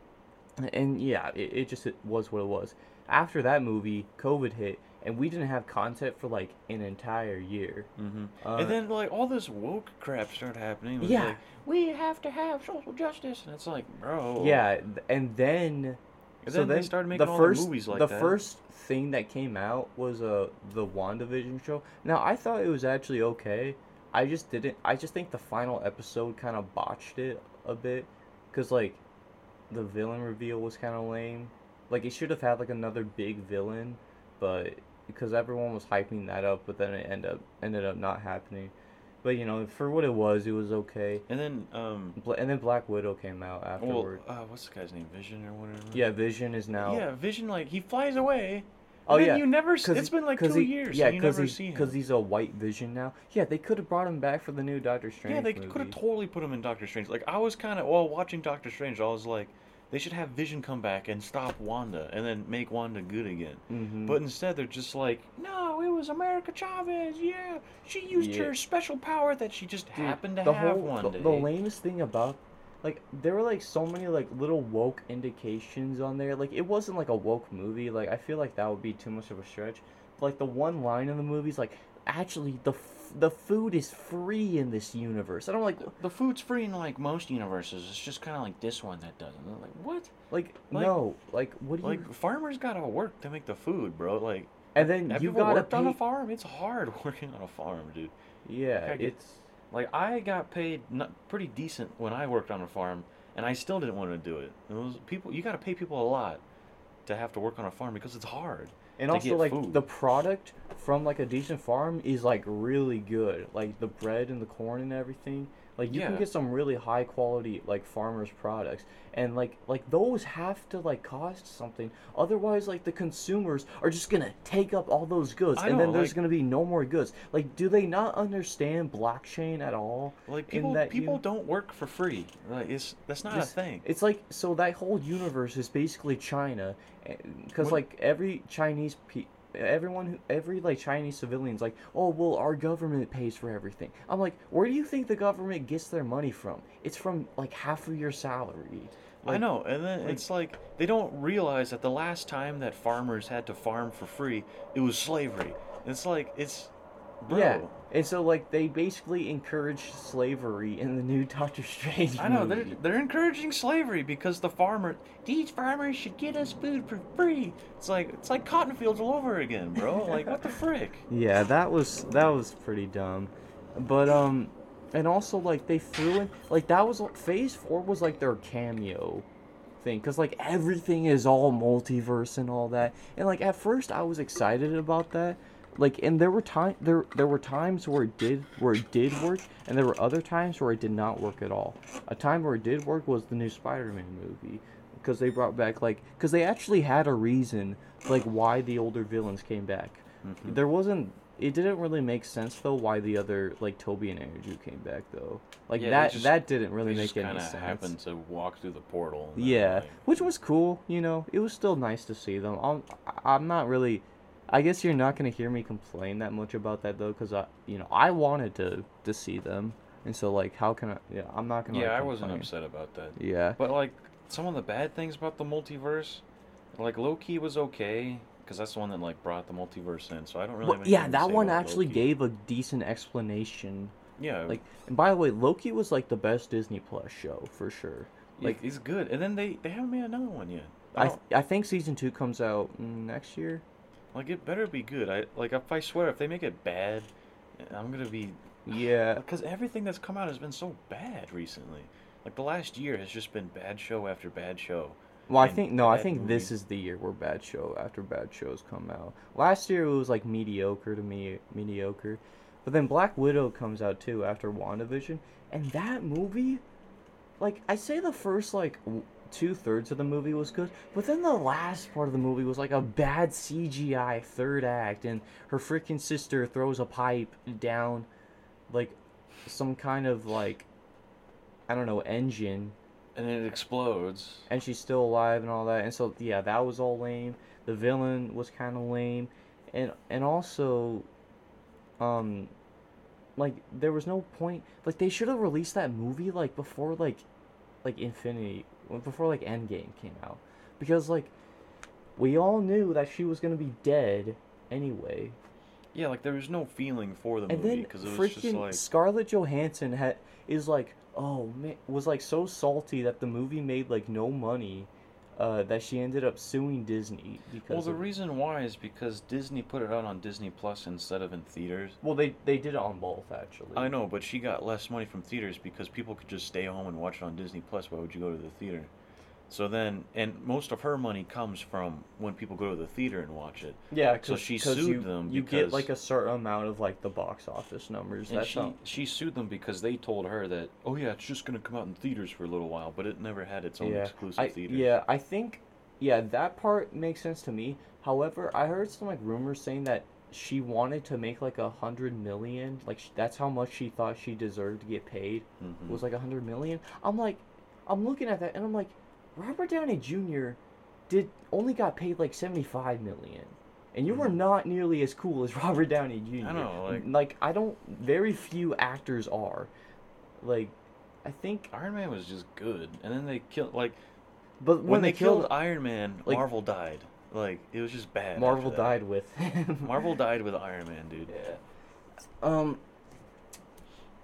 and yeah, it, it just it was what it was. After that movie, COVID hit, and we didn't have content for like an entire year. Mm-hmm. Uh, and then like all this woke crap started happening. Yeah. like, we have to have social justice, and it's like, bro. Yeah, and then And so then they started making the all the first movies like that. the first thing that came out was uh the WandaVision show. Now I thought it was actually okay. I just didn't. I just think the final episode kind of botched it a bit, cause like the villain reveal was kind of lame. Like it should have had like another big villain, but because everyone was hyping that up, but then it ended up ended up not happening. But you know, for what it was, it was okay. And then um, Bla- And then Black Widow came out well, afterward. uh, what's the guy's name? Vision or whatever. yeah, Vision is now. Yeah, Vision like he flies away. Oh then yeah. You never. It's been like two he- years. Yeah, never he's. Because he's a white Vision now. Yeah, they could have brought him back for the new Doctor Strange. yeah, they could have totally put him in Doctor Strange. Like I was kind of while watching Doctor Strange, I was like, they should have Vision come back and stop Wanda, and then make Wanda good again. Mhm. But instead, they're just like, no, it was America Chavez. Yeah, she used Yeah. her special power that she just Dude, happened to the have whole, one the, day. the lamest thing about, like, there were like so many like little woke indications on there. Like, it wasn't like a woke movie. Like, I feel like that would be too much of a stretch. But, like, the one line in the movie is like, actually, the f- the food is free in this universe. And I'm like, the food's free in like most universes. It's just kind of like this one that doesn't. They're like, what? like, Like- no, like, what do you? Like farmers gotta work to make the food, bro. Like, and then you ever gotta worked on a farm? It's hard working on a farm, dude. Yeah, it's. Like I got paid not pretty decent when I worked on a farm, and I still didn't want to do it. It was people. You got to pay people a lot to have to work on a farm because it's hard. And also, like food. the product from like a decent farm is like really good. Like the bread and the corn and everything. Like you can get some really high quality like farmers products, and like like those have to like cost something. Otherwise, like the consumers are just gonna take up all those goods, I and know, then there's like- gonna be no more goods. Like, do they not understand blockchain at all? Like people, people you- don't work for free. Like it's that's not This- a thing. It's like so that whole universe is basically China, eh, because like every Chinese pe- everyone who every like Chinese civilians like oh well our government pays for everything. I'm like where do you think the government gets their money from? It's from like half of your salary. I know, and then like- it's like they don't realize that the last time that farmers had to farm for free, it was slavery. It's like it's, bro. Yeah, and so like they basically encourage slavery in the new Doctor Strange. I know they're they're encouraging slavery because the farmer these farmers should get us food for free. It's like it's like cotton fields all over again, bro. Like what the frick? Yeah, that was that was pretty dumb, but um, and also like they threw in like that was Phase Four was like their cameo thing because like everything is all multiverse and all that, and like at first I was excited about that, like and there were time there there were times where it did where it did work, and there were other times where it did not work at all. A time where it did work was the new Spider-Man movie because they brought back like because they actually had a reason like why the older villains came back. Mhm. There wasn't. It didn't really make sense though why the other like Tobey and Andrew came back though. Like Yeah, that just- that didn't really make just any kind of sense. happened to walk through the portal. Yeah, like- which was cool. You know, it was still nice to see them. I'm I'm not really. I guess you're not gonna hear me complain that much about that though, because I you know I wanted to to see them. and so like how can I? Yeah, I'm not gonna. Yeah, like, I wasn't complain. upset about that. Yeah. But like some of the bad things about the multiverse, like Loki was okay because that's the one that like brought the multiverse in. So I don't really. Well, yeah, that one actually Loki. gave a decent explanation. Yeah, Like, and by the way, Loki was like the best Disney Plus show for sure. like like- he's good. And then they they haven't made another one yet. I I I think season two comes out mm, next year. Like it better be good. I like if I swear if they make it bad, I'm gonna be Yeah. because everything that's come out has been so bad recently. Like the last year has just been bad show after bad show. Well, I think no, I think this is the year where bad show after bad shows come out. Last year it was like mediocre to me, mediocre. But then Black Widow comes out too after WandaVision, and that movie, like I say, the first like two thirds of the movie was good, but then the last part of the movie was like a bad CGI third act, and her freaking sister throws a pipe down, like some kind of like, I don't know, engine And it explodes. and she's still alive and all that. And so yeah, that was all lame. The villain was kind of lame, and and also, um, like there was no point. Like they should have released that movie like before like, like Infinity before like Endgame came out, because like, we all knew that she was gonna be dead anyway. Yeah, like there was no feeling for the And movie because it was just like Scarlett Johansson had is like, oh man, was like so salty that the movie made like no money, uh, that she ended up suing Disney because. Well, the of- reason why is because Disney put it out on Disney Plus instead of in theaters. well, they they did it on both actually. I know, but she got less money from theaters because people could just stay home and watch it on Disney Plus. Why would you go to the theater? So then, and most of her money comes from when people go to the theater and watch it. Yeah, So she sued you, them You get like a certain amount of like the box office numbers. And That's she she sued them because they told her that oh yeah, it's just gonna come out in theaters for a little while, but it never had its own yeah. exclusive I, theaters. yeah, I think yeah that part makes sense to me. However, I heard some like rumors saying that she wanted to make like a hundred million. Like sh- that's how much she thought she deserved to get paid. Mhm. was like a hundred million. I'm like, I'm looking at that and I'm like, Robert Downey Jr. did only got paid like seventy five million, and you were Mhm. not nearly as cool as Robert Downey Jr. I know, like- like I don't. Very few actors are, like, I think. Iron Man was just good, and then they killed like But when, when, they, killed, killed, Iron Man, like- Marvel died. Like it was just bad. Marvel died with. Marvel died with Iron Man, dude. Yeah. Um.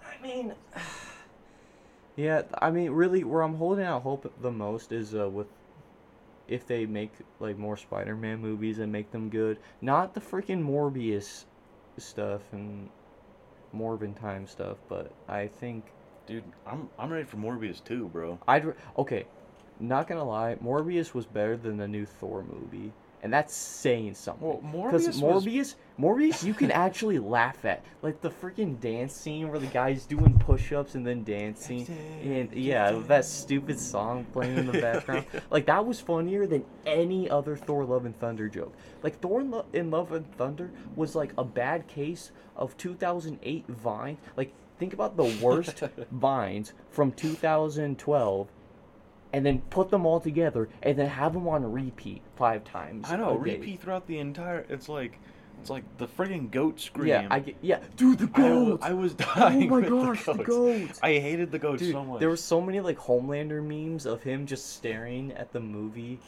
I mean. Yeah, I mean, really, where I'm holding out hope the most is uh, with if they make like more Spider-Man movies and make them good, not the freaking Morbius stuff and Morbin time stuff, but I think Dude, I'm I'm ready for Morbius too, bro. I'd re- okay, not gonna lie, Morbius was better than the new Thor movie, and that's saying something. Well, Because Morbius was- Morbius, Morbius, you can actually laugh at, like the freaking dance scene where the guy's doing push-ups and then dancing, and yeah, that stupid song playing in the background. Like that was funnier than any other Thor: Love and Thunder joke. Like Thor in, Lo- in Love and Thunder was like a bad case of 2008 Vine. Like think about the worst vines from 2012 and then put them all together and then have them on repeat five times. I know, repeat throughout the entire. It's like, it's like the friggin' goat scream. Yeah, I get. Yeah, dude, the I goats. I was oh dying. oh my gosh, the the goats. goats. I hated the goats Dude, so much. there were so many like Homelander memes of him just staring at the movie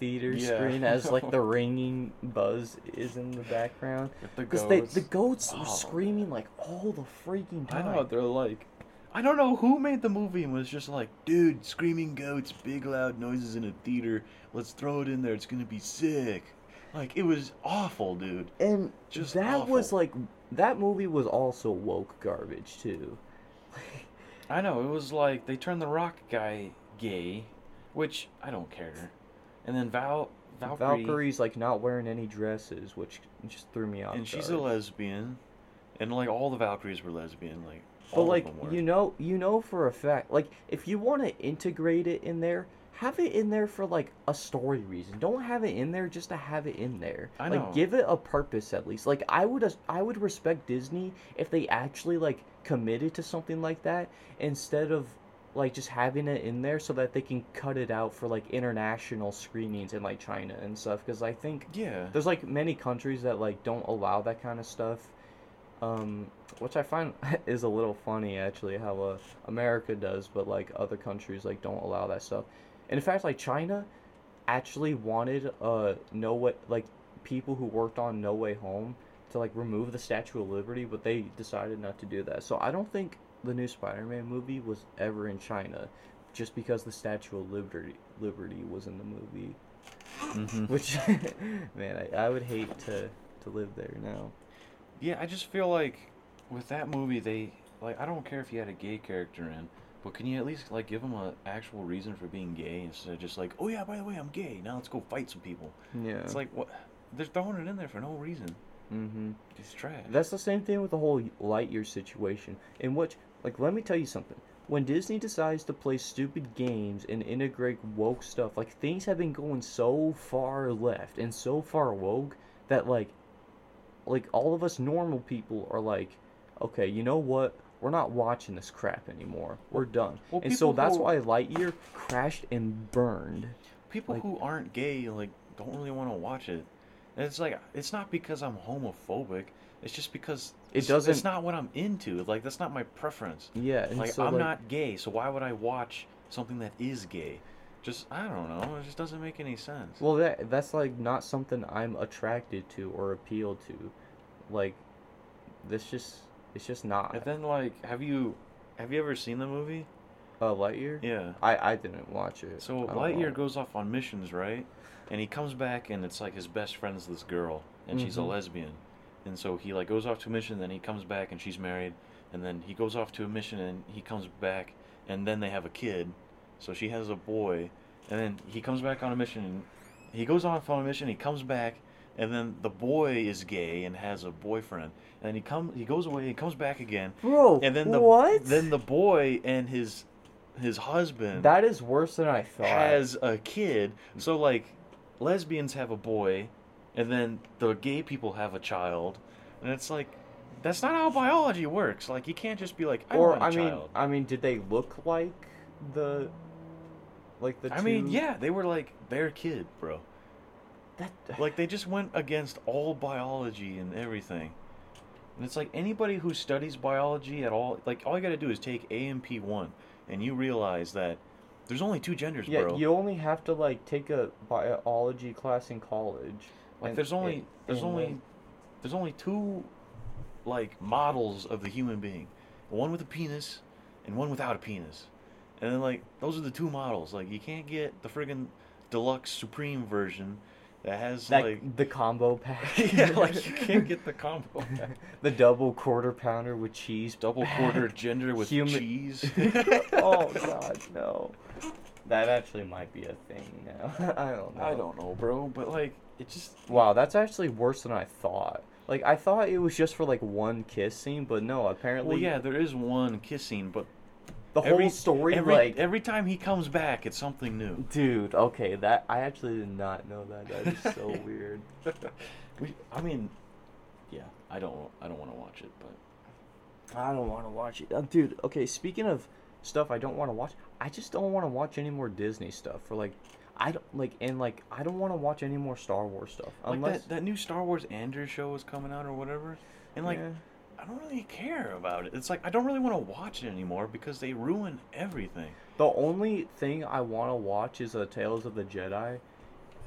theater Yeah, screen as like the ringing buzz is in the background. With the Because they the goats Oh. were screaming like all the freaking time. I know they're like. I don't know who made the movie and was just like, dude, screaming goats, big loud noises in a theater. Let's throw it in there. It's gonna be sick. Like it was awful, dude. And Just that was like that movie was also woke garbage too. I know it was like they turned the rock guy gay, which I don't care. And then Val Valkyrie, Valkyrie's like not wearing any dresses, which just threw me off. and she's a lesbian, and like all the Valkyries were lesbian, like. But all like you know, you know for a fact, like if you want to integrate it in there, have it in there for like a story reason. Don't have it in there just to have it in there. I like know. give it a purpose at least. Like I would, I would respect Disney if they actually like committed to something like that instead of like just having it in there so that they can cut it out for like international screenings in like China and stuff. Because I think Yeah. there's like many countries that like don't allow that kind of stuff um, which I find is a little funny actually how uh, America does, but like other countries like don't allow that stuff. And in fact, like China actually wanted uh no way like people who worked on No Way Home to like remove the Statue of Liberty, but they decided not to do that. So I don't think the new Spider-Man movie was ever in China, just because the Statue of Liberty Liberty was in the movie. Mm-hmm. Which, man, I, I would hate to to live there now. Yeah, I just feel like with that movie, they like I don't care if you had a gay character in, but can you at least like give him a actual reason for being gay instead of just like, oh yeah, by the way, I'm gay. Now let's go fight some people. Yeah. It's like what they're throwing it in there for no reason. mm-hmm. It's trash. That's the same thing with the whole Lightyear situation, in which, like, let me tell you something. When Disney decides to play stupid games and integrate woke stuff, like, things have been going so far left and so far woke that, like, like all of us normal people are like, okay, you know what? We're not watching this crap anymore. We're done. Well, and so that's who- why Lightyear crashed and burned. people like- who aren't gay like don't really want to watch it. And it's like it's not because I'm homophobic. It's just because It it's, doesn't- It's not what I'm into. Like that's not my preference. Yeah, Like so I'm like, not gay, so why would I watch something that is gay? Just I don't know. It just doesn't make any sense. Well, that that's like not something I'm attracted to or appeal to. Like, this just it's just not. and then like, have you have you ever seen the movie? Uh, Lightyear. Yeah. I I didn't watch it. So Lightyear know. goes off on missions, right? And he comes back, and it's like his best friend's this girl, and she's a Mhm. lesbian. And so he like goes off to a mission, then he comes back, and she's married. And then he goes off to a mission, and he comes back, and then they have a kid. So she has a boy, and then he comes back on a mission, and he goes off on a mission. He comes back, and then the boy is gay and has a boyfriend. And then he comes, he goes away, he comes back again, Bro, and then the what? then the boy and his his husband that is worse than I thought. has a kid. So like lesbians have a boy and then the gay people have a child. And it's like that's not how biology works. Like you can't just be like I or want a I mean. I mean, did they look like the, like the? I mean, yeah, they were like their kid, bro. That uh, Like they just went against all biology and everything. And it's like anybody who studies biology at all, like all you got to do is take AMP 1 and you realize that there's only two genders, yeah, bro. you only have to like take a biology class in college. Like and- there's only and- there's and only then- there's only two like models of the human being. One with a penis and one without a penis. And then like those are the two models. Like you can't get the friggin' deluxe supreme version that has that like the combo pack. Yeah, like you can't get the combo pack. the double quarter pounder with cheese. double pack. quarter gender with Human- cheese. oh god, no. That actually might be a thing now. I don't know. I don't know, bro, but like it just Wow, that's actually worse than I thought. Like I thought it was just for like one kiss scene, but no, apparently well, yeah, there is one kissing, but the every whole story every, like every time he comes back, it's something new. dude, okay, that I actually did not know that. That is so weird. we, I mean, yeah, I don't, I don't want to watch it, but I don't want to watch it. Uh, dude, okay, speaking of stuff I don't want to watch, I just don't want to watch any more Disney stuff for like I don't like and like I don't want to watch any more Star Wars stuff like unless that, that new Star Wars Andor show is coming out or whatever, and like Yeah. I don't really care about it. It's like I don't really want to watch it anymore because they ruin everything. The only thing I want to watch is uh, Tales of the Jedi,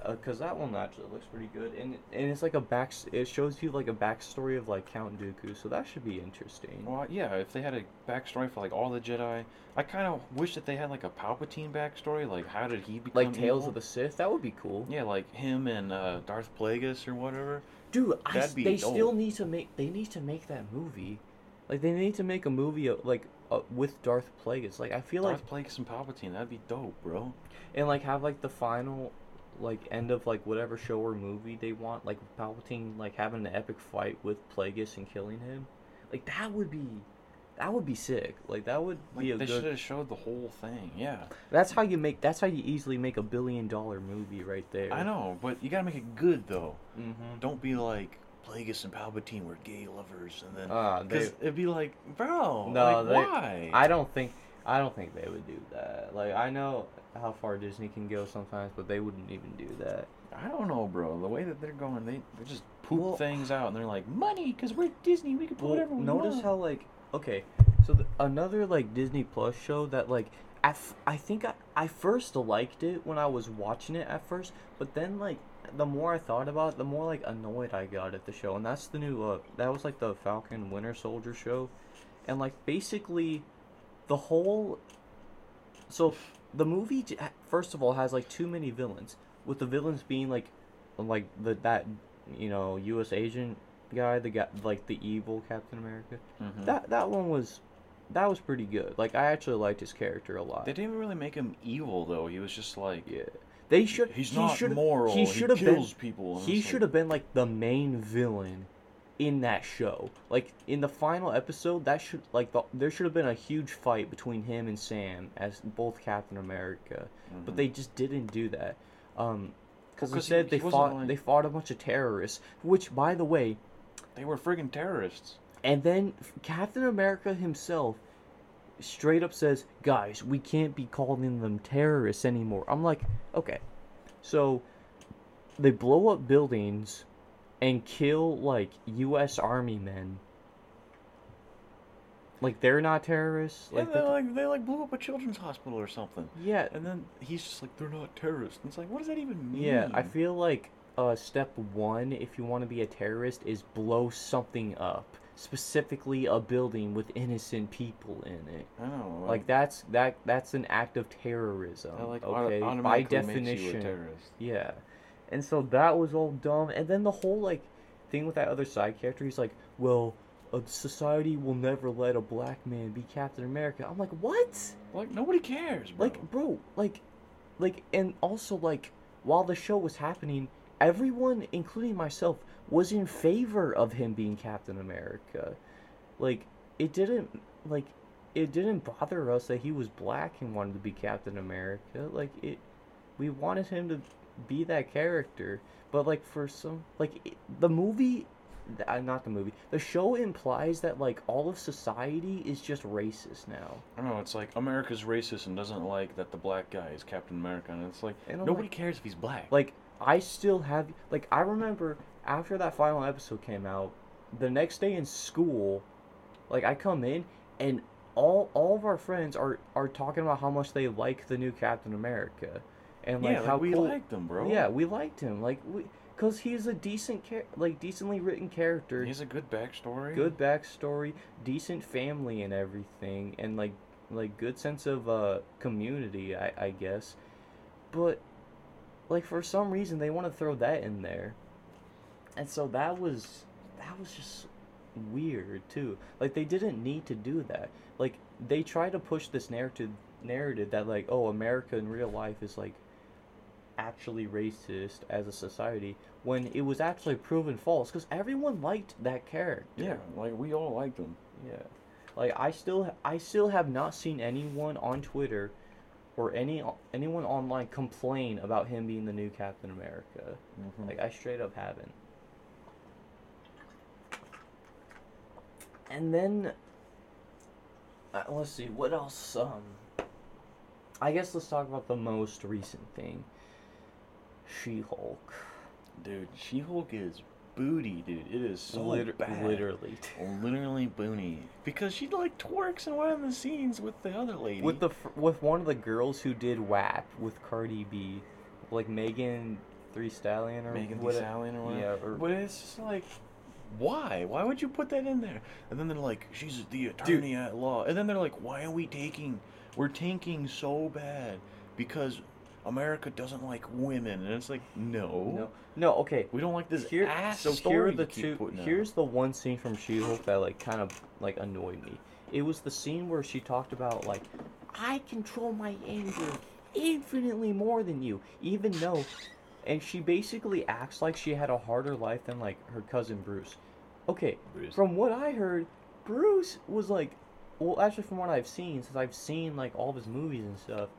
because that one actually looks pretty good, and and it's like a back. It shows you like a backstory of like Count Dooku, so that should be interesting. Well, yeah, if they had a backstory for like all the Jedi, I kind of wish that they had like a Palpatine backstory. Like, how did he become Like Tales evil? of the Sith, that would be cool. Yeah, like him and uh, Darth Plagueis or whatever. Dude, I, That'd s- be they dope. still need to make. They need to make that movie. Like they need to make a movie uh, like uh, with Darth Plagueis. Like I feel like Darth Plagueis and Palpatine, that'd be dope, bro. and like have like the final like end of like whatever show or movie they want like Palpatine like having an epic fight with Plagueis and killing him like that would be that would be sick like that would Like, be a they good should have showed the whole thing. Yeah, that's how you make that's how you easily make a billion dollar movie right there I know, but you gotta make it good though. mm-hmm. Don't be like Plagueis and Palpatine were gay lovers, and then because they, it'd be like, bro, No, like, they- why? I don't think I don't think they would do that like I know how far Disney can go sometimes but they wouldn't even do that I don't know, bro. The way that they're going, they they just poop Well- things out, and they're like, money, because we're Disney, we can put Well, whatever we notice want. Notice how like okay, so the, another like Disney Plus show that like I think I I first liked it when I was watching it at first, but then like the more I thought about it, the more like annoyed I got at the show, and that's the new uh that was like the Falcon Winter Soldier show, and like basically, the whole. So, the movie first of all has like too many villains, with the villains being like, like the that, you know, U.S. agent guy, the guy like the evil Captain America. Mhm. That that one was, that was pretty good. Like I actually liked his character a lot. They didn't really make him evil though. He was just like Yeah, they should. he's he not should- moral. He should have been. people. He should have been like the main villain in that show. Like in the final episode, that should like the, there should have been a huge fight between him and Sam as both Captain America, but Mhm. they just didn't do that. Um, because he- instead they he wasn't, fought like- they fought a bunch of terrorists, which by the way, They were friggin' terrorists. and then Captain America himself straight up says, "Guys, we can't be calling them terrorists anymore." I'm like, okay, so they blow up buildings and kill like U.S. Army men. Like they're not terrorists. Yeah, Like, they the- like they like blew up a children's hospital or something. yeah, And then he's just like, they're not terrorists. And it's like, what does that even mean? yeah. I feel like uh, step one, if you want to be a terrorist, is blow something up, specifically a building with innocent people in it. I know. Like that's that that's an act of terrorism. like auto- okay, by automatically makes you a definition. terrorist. Yeah, and so that was all dumb. And then the whole like thing with that other side character, he's like, well, uh, society will never let a black man be Captain America. I'm like, what? Like nobody cares, bro. Like, bro, like, like, and also like, while the show was happening, everyone, including myself, was in favor of him being Captain America. Like, it didn't like, it didn't bother us that he was black and wanted to be Captain America. Like it, we wanted him to be that character. But like for some, like it, the movie. Uh, not the movie. The show implies that like all of society is just racist now. I don't know. It's like America's racist and doesn't like that the black guy is Captain America, and it's like And nobody like- cares if he's black. Like I still have like I remember after that final episode came out, the next day in school, like I come in and all all of our friends are are talking about how much they like the new Captain America, and like yeah, like, how we cool. liked him, bro. Yeah, we liked him. Like we, cause he's a decent char- like decently written character. He's a good backstory. good backstory, decent family and everything, and like like good sense of uh community, I I guess. But like for some reason they want to throw that in there, and so that was that was just weird too. Like they didn't need to do that. Like they try to push this narrative narrative that like oh America in real life is like actually racist as a society when it was actually proven false because everyone liked that character. Yeah, like we all liked him. Yeah. Like I still I still have not seen anyone on Twitter or any anyone online complain about him being the new Captain America. Mhm. Like I straight up haven't. And then uh, let's see what else um I guess let's talk about the most recent thing. She-Hulk. Dude, She-Hulk is booty, dude. It is so Liter- bad. literally. Literally booty. Because she like twerks in one of the scenes with the other lady. with the with one of the girls who did WAP with Cardi B, like Megan Three Stallion or Megan Thee what Stallion or whatever. Yeah, or, But it's just like, why? Why would you put that in there? And then they're like, she's the attorney at law. And then they're like, why are we taking? We're tanking so bad because America doesn't like women. And it's like, no, no, no. Okay, we don't like this here. ass So here are the two. putting out. Here's the one scene from She-Hulk that like kind of like annoyed me. It was the scene where she talked about like, I control my anger infinitely more than you, even though, and she basically acts like she had a harder life than like her cousin Bruce. Okay, Bruce. From what I heard, Bruce was like, well, actually, from what I've seen, since I've seen like all of his movies and stuff,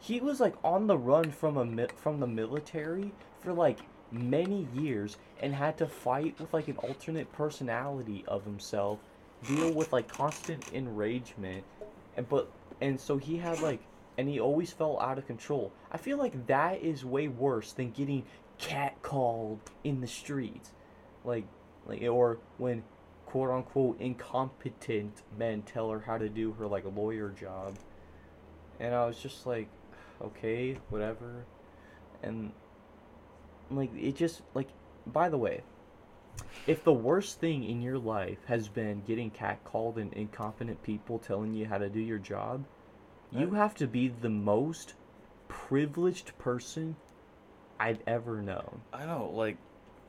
he was like on the run from a from the military for like many years and had to fight with like an alternate personality of himself, deal with like constant enragement, and but and so he had like and he always felt out of control. I feel like that is way worse than getting catcalled in the streets, like like or when quote unquote incompetent men tell her how to do her like lawyer job, and I was just like, okay, whatever, and like it just like by the way if the worst thing in your life has been getting catcalled and incompetent people telling you how to do your job, you have to be the most privileged person I've ever known. I know, like,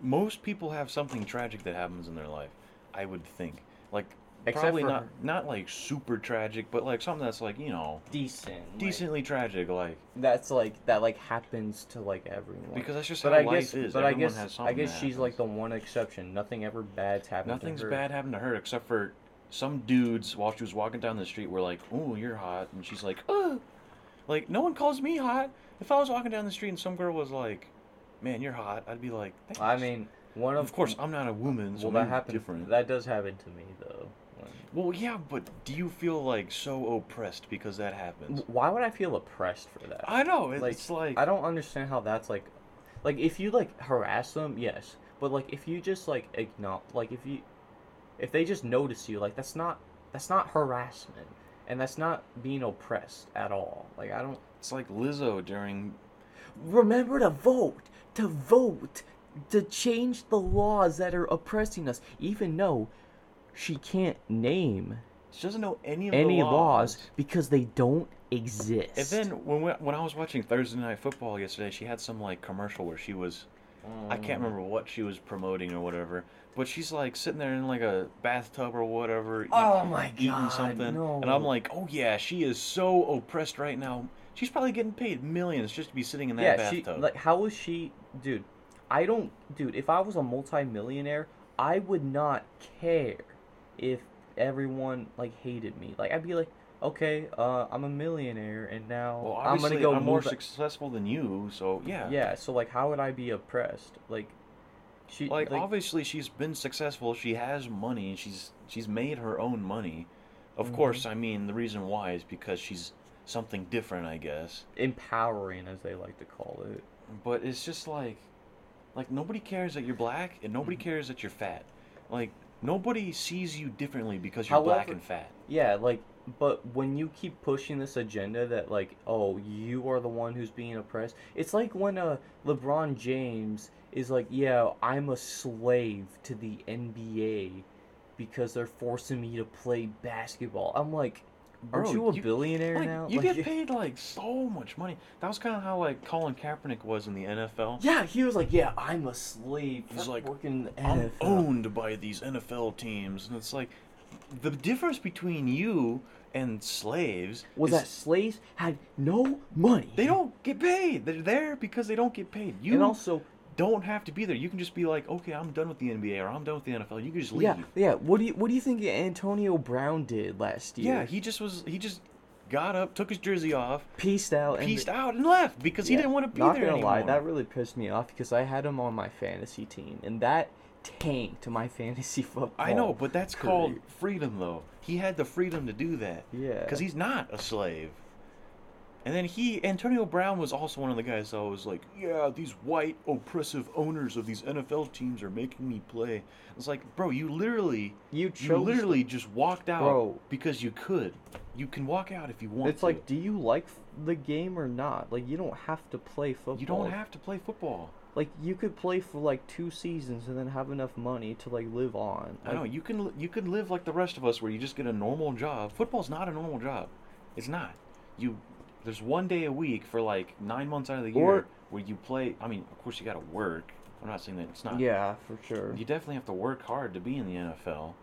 most people have something tragic that happens in their life. I would think, like, Except probably for not not like super tragic, but like something that's like you know Decent. like, decently tragic, like that's like that like happens to like everyone. because that's just but how I life guess, is. but I guess, I guess she's like the one exception. Nothing ever bad's happened Nothing's to her. bad happened to her except for some dudes while she was walking down the street were like, "Oh, you're hot," and she's like, "Oh," like no one calls me hot. If I was walking down the street and some girl was like, "Man, you're hot," I'd be like, Thanks. I mean, one of of course I'm not a woman, so well, that happens. different. That does happen to me though. Well, yeah, but do you feel like so oppressed because that happens? Why would I feel oppressed for that? I know it's like, it's like I don't understand how that's like, like if you like harass them, yes, but like if you just like ignore, like if you, if they just notice you, like that's not that's not harassment, and that's not being oppressed at all. Like I don't it's like Lizzo during remember to vote, to vote, to change the laws that are oppressing us, even though she can't name she doesn't know any of any the laws because they don't exist. And then when we, when I was watching Thursday Night Football yesterday, she had some like commercial where she was I Mm. can't remember what she was promoting or whatever, but she's like sitting there in like a bathtub or whatever. eat- Oh my eating God, something, and. I'm like, oh yeah, she is so oppressed right now. She's probably getting paid millions just to be sitting in that yeah, she like how is she, dude? I don't, dude. If I was a multimillionaire, I would not care if everyone like hated me. Like I'd be like, okay, uh, I'm a millionaire, and now well, I'm gonna go I'm more successful than you, so yeah. Yeah, so like, how would I be oppressed? Like, she Like, obviously she's been successful. She has money. And she's she's made her own money. Of Mhm. course, I mean the reason why is because she's something different, I guess. empowering, as they like to call it. But it's just like, like nobody cares that you're black, and nobody Mm-hmm. cares that you're fat. Like nobody sees you differently because you're black and fat. Yeah, like, but when you keep pushing this agenda that like, oh, you are the one who's being oppressed. It's like when uh LeBron James is like, yeah, I'm a slave to the NBA because they're forcing me to play basketball. I'm like, aren't you a you- billionaire Like now? you Like, get paid like so much money. That was kind of how like Colin Kaepernick was in the NFL. Yeah, he was like, yeah, I'm a slave. He's like, working I'm owned by these NFL teams, and it's like the difference between you and slaves Was is that slaves had no money. they don't get paid. They're there because they don't get paid. You and also, don't have to be there. You can just be like, okay, I'm done with the NBA or I'm done with the NFL. You can just leave. yeah, yeah. What do you what do you think Antonio Brown did last year? Yeah, he just was. He just got up, took his jersey off, pieced out. and pieced out, and left because he didn't want to be Not there Not gonna anymore. lie, that really pissed me off because I had him on my fantasy team, and that tanked my fantasy football. I know, but that's called freedom, though. He had the freedom to do that Yeah. because he's not a slave. And then he, Antonio Brown, was also one of the guys that was like, "Yeah, these white oppressive owners of these NFL teams are making me play." It's like, bro, you literally, you you literally just walked out Bro. because you could. You can walk out if you want. It's to. like, do you like the game or not? Like, you don't have to play football. you don't have to play football. Like, you could play for like two seasons and then have enough money to like live on. I know you can you can live like the rest of us, where you just get a normal job. Football's not a normal job. It's not. You there's one day a week for like nine months out of the year Or- where you play. I mean, of course you got to work. I'm not saying that it's not. Yeah, for sure. You definitely have to work hard to be in the NFL,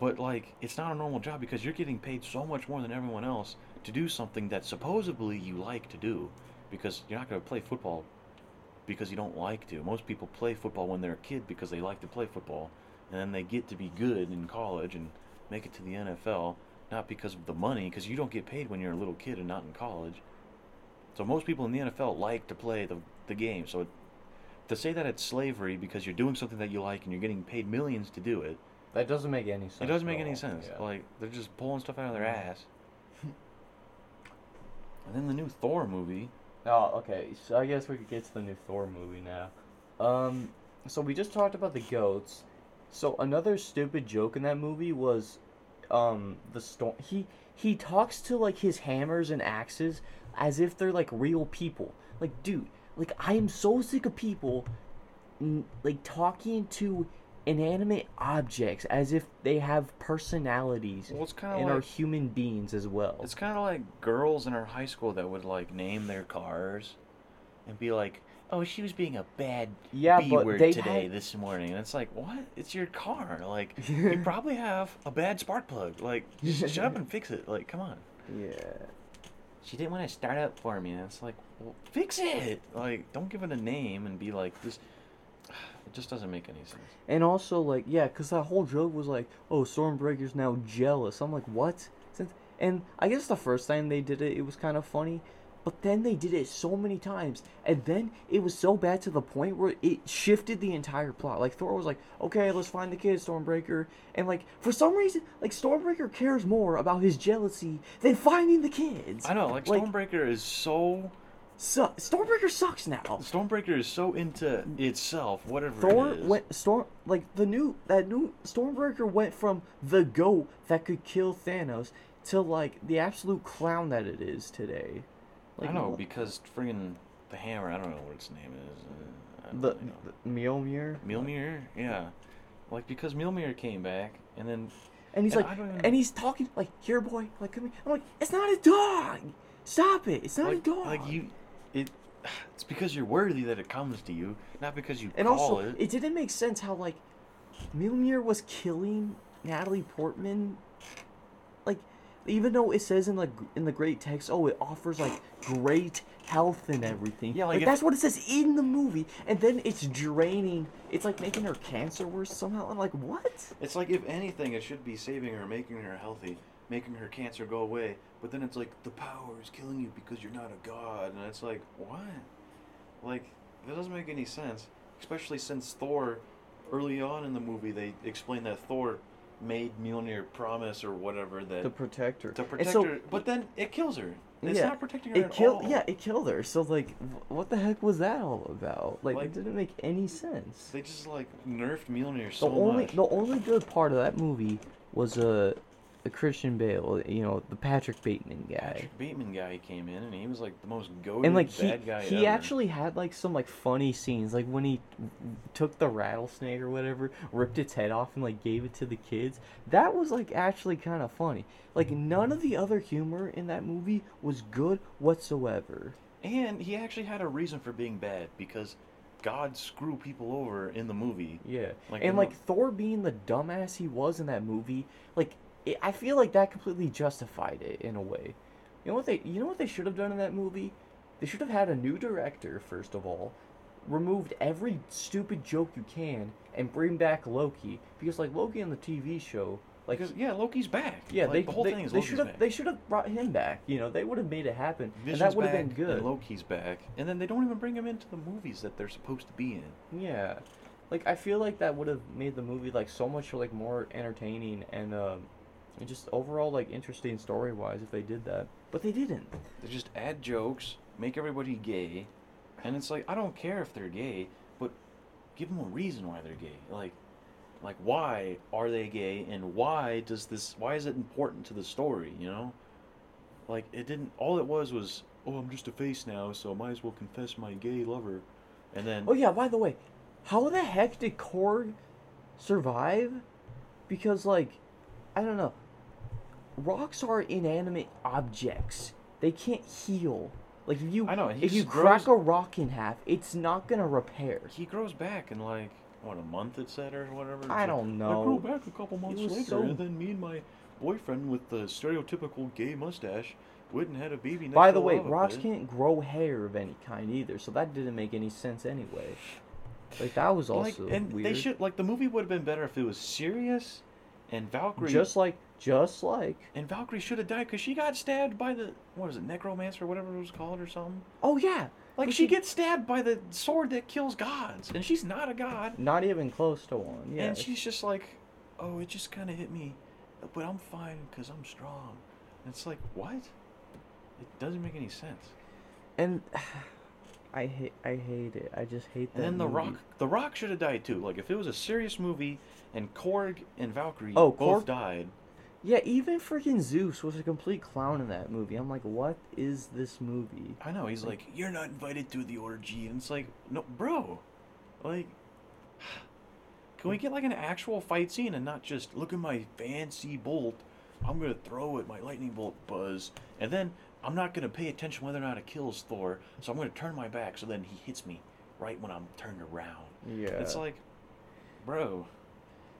but like it's not a normal job because you're getting paid so much more than everyone else to do something that supposedly you like to do, because you're not going to play football because you don't like to. Most people play football when they're a kid because they like to play football, and then they get to be good in college and make it to the NFL, not because of the money, because you don't get paid when you're a little kid and not in college. So most people in the NFL like to play the the game. So to say that it's slavery because you're doing something that you like and you're getting paid millions to do it, That doesn't make any sense. it doesn't make any sense. Yeah. Like they're just pulling stuff out of their Mhm. ass. and then the new Thor movie. Oh, okay. So I guess we could get to the new Thor movie now. Um, so we just talked about the goats. So another stupid joke in that movie was, um, the storm. He he talks to like his hammers and axes as if they're like real people. Like, dude, like I am so sick of people, n- like talking to inanimate objects as if they have personalities Well, it's and of are human beings as well. it's kind of like girls in our high school that would like name their cars, and be like, "Oh, she was being a bad Yeah, B but word they today, had- this morning." And it's like, what? It's your car. Like, you probably have a bad spark plug. Like, just shut up and fix it. Like, come on. yeah. She didn't want to start up for me. And it's like, well, fix it. Like, don't give it a name and be like this. It just doesn't make any sense. And also, like, yeah, because that whole joke was like, oh, Stormbreaker's now jealous. I'm like, what? Since and I guess the first time they did it, it was kind of funny, but then they did it so many times, and then it was so bad to the point where it shifted the entire plot. Like Thor was like, okay, let's find the kid, Stormbreaker, and like for some reason, like Stormbreaker cares more about his jealousy than finding the kids. I know, like, Stormbreaker is so. Su- Stormbreaker sucks now. Stormbreaker is so into itself, whatever Thor it is. went storm like the new that new Stormbreaker went from the goat that could kill Thanos to like the absolute clown that it is today. Like I know because friggin' the hammer. I don't know what its name is. Uh, the, really the Mjolnir. Mjolnir. Yeah, like because Mjolnir came back, and then And he's And like, even- and he's talking like, "Here, boy, like come here." I'm like, "It's not a dog. Stop it. It's not like, a dog." like you, it. It's because you're worthy that it comes to you, not because you and call also, it. it didn't make sense how like Mjolnir was killing Natalie Portman. Like, even though it says in the in the great text, oh, it offers like great health and everything. Yeah, like like, that's what it says in the movie, and then it's draining. It's like making her cancer worse somehow. I'm like, what? It's like if anything, it should be saving her, making her healthy, making her cancer go away. But then it's like the power is killing you because you're not a god, and it's like what? Like that doesn't make any sense. Especially since Thor, early on in the movie, they explain that Thor made Mjolnir promise or whatever that To protect her. to protect so her, but then it kills her. It's Yeah, not protecting her It at killed. all. Yeah, it killed her. So like, what the heck was that all about? Like, Like- it didn't make any sense. They just like nerfed Mjolnir the so only much. the only good part of that movie was uh, the Christian Bale, you know, the Patrick Bateman guy. Patrick Bateman guy came in and he was like the most goated and like he guy he ever. actually had like some like funny scenes like when he took the rattlesnake or whatever ripped its head off and like gave it to the kids that was like actually kind of funny like none of the other humor in that movie was good whatsoever And he actually had a reason for being bad because God screw people over in the movie. yeah Like, and like thor being the dumbass he was in that movie like it, i feel like that completely justified it in a way you know what they you know what they should have done in that movie they should have had a new director first of all removed every stupid joke you can and bring back loki because like loki on the tv show like Because yeah, Loki's back. yeah Like, they the whole they, thing is they Loki's should have back. they should have brought him back you know they would have made it happen Vision's and that would have been good And Loki's back, and then they don't even bring him into the movies that they're supposed to be in. Yeah, like I feel like that would have made the movie like so much like more entertaining and um, and just overall like interesting story wise if they did that. But they didn't. They just add jokes, make everybody gay, and it's like I don't care if they're gay, but give them a reason why they're gay. Like, like why are they gay, and why does this? Why is it important to the story? You know, like it didn't. All it was was, oh, I'm just a face now, so I might as well confess my gay lover, and then Oh yeah, by the way, how the heck did Korg survive? Because like, I don't know. Rocks are inanimate objects. They can't heal. Like if you I know, he if you just crack grows- a rock in half, it's not gonna repair. he grows back in like what a month it said or whatever. I don't I know. grew back a couple months was later, so- and then me and my boyfriend with the stereotypical gay mustache went and had a baby. Next By the way, lava rocks pit. can't grow hair of any kind either, so that didn't make any sense anyway. Like that was like, also and weird. they should like the movie would have been better if it was serious, and Valkyrie just like just like and Valkyrie should have died because she got stabbed by the what is it necromancer or whatever it was called or something. oh yeah, Like she she- gets stabbed by the sword that kills gods, and she's not a god. not even close to one. Yeah, And she's just like, oh, it just kind of hit me, but I'm fine because I'm strong. And it's like, what? It doesn't make any sense. and I hate I hate it. I just hate that. And then the movie. Rock, the Rock should have died too. Like if it was a serious movie and Korg and Valkyrie Oh, both Korg- died, Yeah, even freaking Zeus was a complete clown in that movie. I'm like, what is this movie? I know he's like, "You're not invited to the orgy," and it's like, "No, bro, like, can we get like an actual fight scene and not just look at my fancy bolt? I'm gonna throw it, my lightning bolt buzz, and then I'm not gonna pay attention whether or not it kills Thor. So I'm gonna turn my back, so then he hits me right when I'm turned around. Yeah. It's like, bro.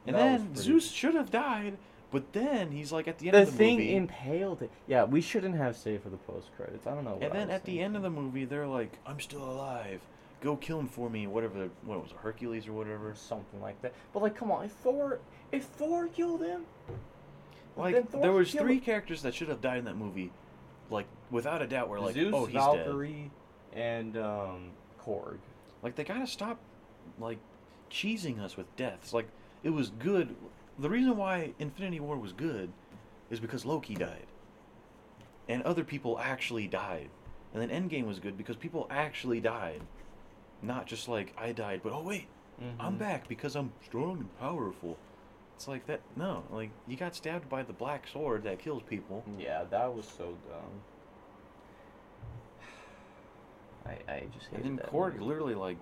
And That then Zeus should have died, but then he's like at the end of the of the thing movie. impaled it. Yeah, we shouldn't have saved for the post credits. I don't know. And then at the end of the movie, they're like, "I'm still alive. Go kill him for me." Whatever. What was it, Hercules or whatever? something like that. But like, come on, if Thor, if Thor killed him, Like there was three him. characters that should have died in that movie, like without a doubt. We're like, Zeus, "Oh, he's dead." And um, Korg. Like they gotta stop, like, cheesing us with deaths. Like it was good. The reason why Infinity War was good is because Loki died, and other people actually died. And then Endgame was good because people actually died, not just like I died, but oh wait, I'm Mhm. back because I'm strong and powerful. It's like that. No, like you got stabbed by the black sword that kills people. Mm. Yeah, that was so dumb. I I just hated And then that. Korg movie. literally like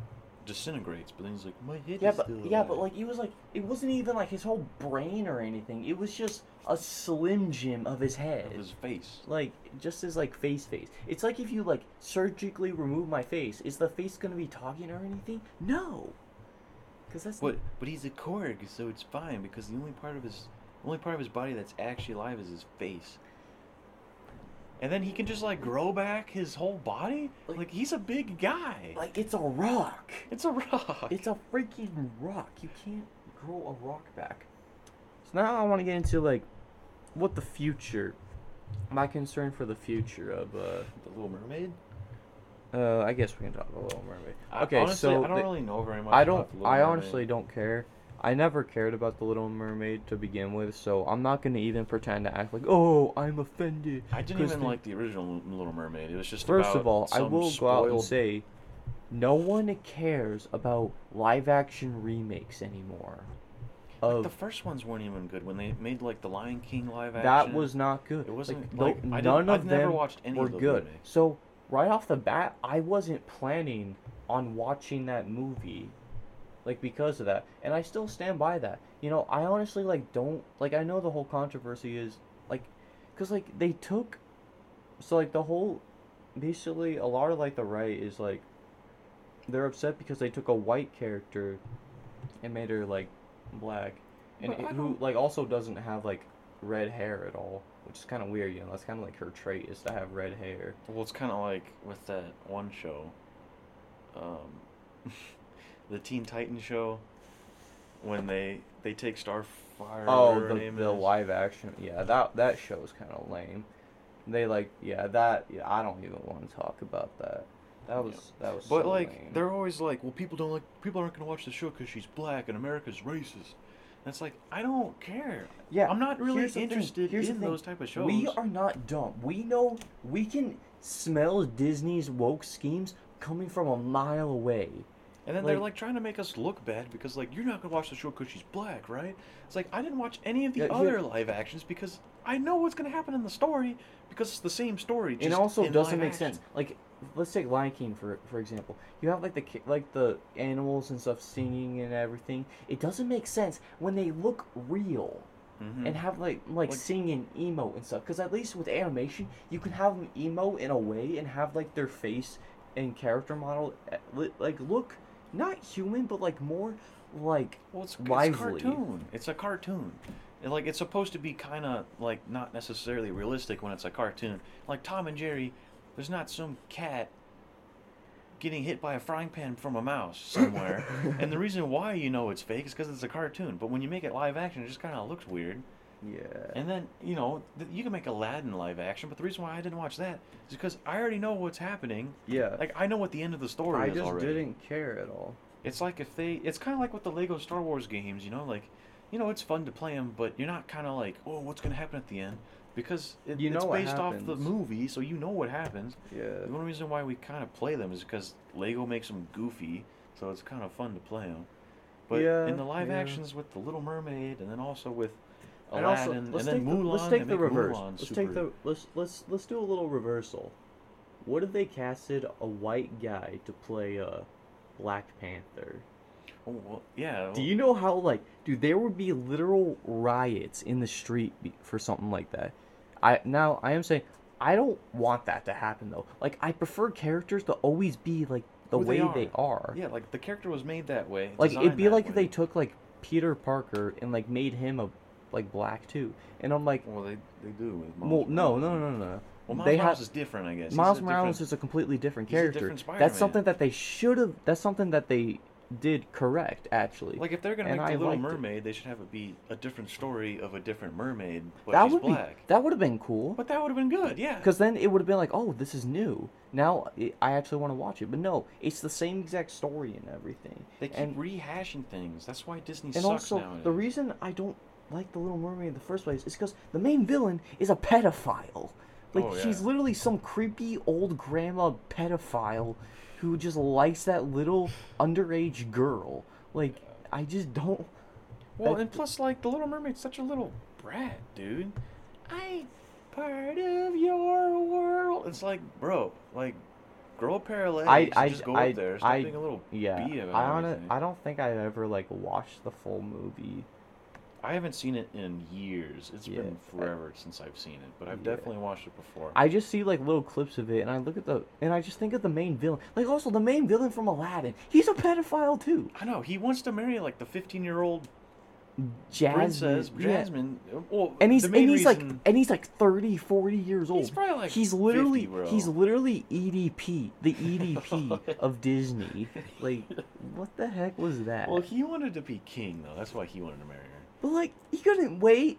disintegrates, but then he's like, my head Yeah, is but still yeah, but alive." like it was like it wasn't even like his whole brain or anything. It was just a slim jim of his head. of his face. like just his like face face. It's like if you like surgically remove my face, is the face gonna be talking or anything? No. Cause that's But but he's a Korg, so it's fine because the only part of his the only part of his body that's actually alive is his face. And then he can just like grow back his whole body. Like- Like, he's a big guy. like it's a rock. it's a rock. It's a freaking rock. You can't grow a rock back. So now I want to get into like what the future, my concern for the future of uh, the Little Mermaid. Uh I guess we can talk about Little Mermaid. Okay, honestly, so I don't the- really know very much. I don't. the Little I honestly don't care. I never cared about the Little Mermaid to begin with, so I'm not gonna even pretend to act like, oh, I'm offended. I didn't even the- like the original Little Mermaid. It was just First of all, I will go out and say, no one cares about live action remakes anymore. Like, Of the first ones weren't even good when they made like the Lion King live action. that was not good. It wasn't no- like I didn't- none I've of never them watched any were good. So right off the bat, I wasn't planning on watching that movie, like because of that, and I still stand by that. You know, I honestly like don't like. I know the whole controversy is like, cause like they took, so like the whole, basically a lot of like the right is like, they're upset because they took a white character, and made her like, black, and it- who like also doesn't have like, red hair at all. Which is kind of weird, you know. That's kind of like her trait is to have red hair. Well, it's kind of like with that one show, um, the Teen Titans show, when they they take Starfire. Oh, the, the live action. Yeah, that that show is kind of lame. They like, yeah, that. Yeah, I don't even want to talk about that. That was that was. But so like, lame. they're always like, well, people don't like, people aren't gonna watch the show because she's black and America's racist. And it's like, I don't care. yeah, I'm not really interested in those type of shows. We are not dumb. We know we can smell Disney's woke schemes coming from a mile away. And then they're Like- like trying to make us look bad because like you're not gonna watch the show because she's black, right? It's like I didn't watch any of the Yeah, other live actions because I know what's gonna happen in the story because it's the same story. Just it also doesn't make action. sense. Like, let's take Lion King for for example. You have like the like the animals and stuff singing and everything. It doesn't make sense when they look real. Mhm. and have like like, Like- singing emo and stuff. Because at least with animation, you can have them emo in a way and have like their face and character model eh, like look not human but like more like well, it's, lively. it's cartoon. It's a cartoon. And, like it's supposed to be kind of like not necessarily realistic when it's a cartoon. Like Tom and Jerry, there's not some cat getting hit by a frying pan from a mouse somewhere. and the reason why you know it's fake is because it's a cartoon. But when you make it live action, it just kind of looks weird. yeah. And then, you know, th- you can make Aladdin live action, but the reason why I didn't watch that is because I already know what's happening. yeah. Like, I know what the end of the story I is just already. didn't care at all. It's like if they, it's kind of like with the Lego Star Wars games, you know, like you know, it's fun to play them, but you're not kind of like, oh, what's gonna happen at the end? Because it, You know it's based off the movie, so you know what happens. Yeah. The only reason why we kind of play them is because Lego makes them goofy, so it's kind of fun to play them. But Yeah, in the live yeah. actions with the Little Mermaid, and then also with And Aladdin, also, and then take the, Mulan, let's take the reverse. Mulan Let's super. take the let's let's let's do a little reversal. What if they casted a white guy to play uh, Black Panther? Oh, well, yeah. Do you know how like, dude, there would be literal riots in the street for something like that. I now I am saying I don't want that to happen though. Like I prefer characters to always be like the Who way they are. are. Yeah, like the character was made that way. Like it'd be like if they took like Peter Parker and like made him a like black too. And I'm like, Well, they they do. With well, Miles no, no, no, no, no. Well, Miles they Morales have is different, I guess. Miles Morales is a completely different he's a character. different that's something that they should have. That's something that they did correct actually. Like if they're gonna and make the Little liked it. Mermaid, they should have it be a different story of a different mermaid, but that she's would black. be that would have been cool. But that would have been good, yeah. Because then it would have been like, oh, this is new. Now I actually want to watch it. But no, it's the same exact story and everything. they keep and rehashing things. That's why Disney and sucks also nowadays. the reason I don't like the Little Mermaid in the first place is because the main villain is a pedophile. Like Oh, she's literally some creepy old grandma pedophile who just likes that little underage girl. Like I just don't. well, I- and plus, like the Little Mermaid's such a little brat, dude. I part of your world. It's like, bro, like, grow a pair of legs. I and I just go I, up there. Stop I being a little yeah. bee about I on everything. I don't think I've ever like watched the full movie. I haven't seen it in years. It's Yeah, been forever since I've seen it, but I've Yeah. definitely watched it before. I just see like little clips of it, and I look at the, and I just think of the main villain. Like also the main villain from Aladdin, he's a pedophile too. I know he wants to marry like the 15 year old Jasmine, princess yeah. Jasmine. Well, And he's and he's like and he's like 30, 40 years old. He's probably like he's literally 50, bro. he's literally EDP, the EDP oh, of Disney. Like what the heck was that? Well, he wanted to be king though. That's why he wanted to marry her. But like he couldn't wait.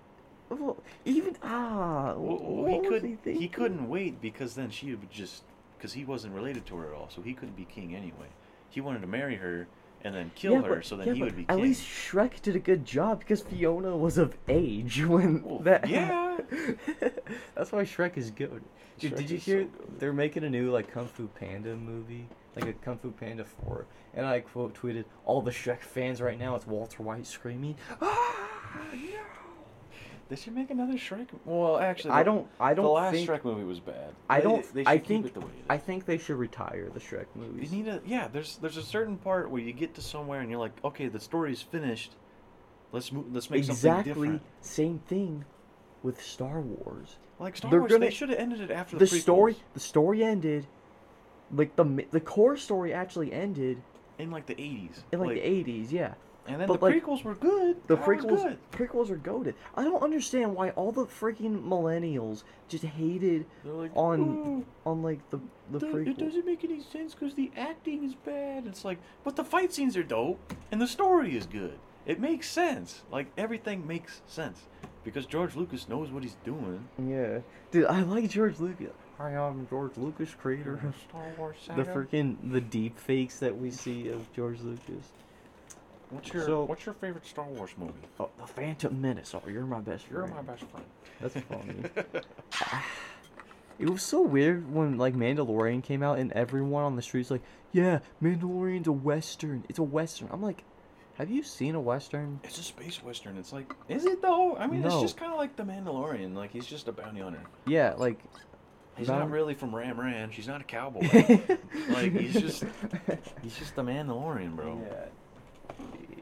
Well, even ah, Well, what he was could he, he couldn't wait because then she would just because he wasn't related to her at all, so he couldn't be king anyway. He wanted to marry her and then kill Yeah, her, but- so then yeah, he would be King. At least Shrek did a good job because Fiona was of age when Well, that. yeah. That's why Shrek is good. Dude, Shrek did you hear so they're making a new like Kung Fu Panda movie, like a Kung Fu Panda four, and I quote tweeted all the Shrek fans right now. It's Walter White screaming, "Ah, Oh, no!" They should make another Shrek. Well, actually, I don't. I don't the last think. Shrek movie was bad. I don't. They should I think. it the way it is. I think they should retire the Shrek You movies. need a yeah. There's there's a certain part where you get to somewhere and you're like, okay, the story's finished. Let's move. Let's make something exactly different. same thing with Star Wars. Like Star They're Wars, gonna- they should have ended it after the, the story the story ended like the the core story actually ended in like the 80s. in like, the 80s yeah and then but, the like, prequels were good. the That prequels good. prequels are goaded i don't understand why all the freaking millennials just hated like on "Ooh, on like the the the- prequels it doesn't make any sense because the acting is bad. It's like, but the fight scenes are dope and the story is good. It makes sense. Like everything makes sense because George Lucas knows what he's doing. yeah dude i like george lucas hi i'm george lucas creator of Star Wars the freaking the deep fakes that we see of george lucas What's your So- What's your favorite Star Wars movie? oh the phantom menace oh you're my best You're friend my best friend. that's funny ah, It was so weird when like Mandalorian came out and everyone on the streets like, yeah, Mandalorian's a western. It's a western. I'm like, have you seen a western? It's a space western. It's like, is it though? I mean, it's just kind of like the Mandalorian. Like he's just a bounty hunter. Yeah, like. He's Boun- not really from Ram Ranch. He's not a cowboy. like he's just he's just the Mandalorian, bro. Yeah.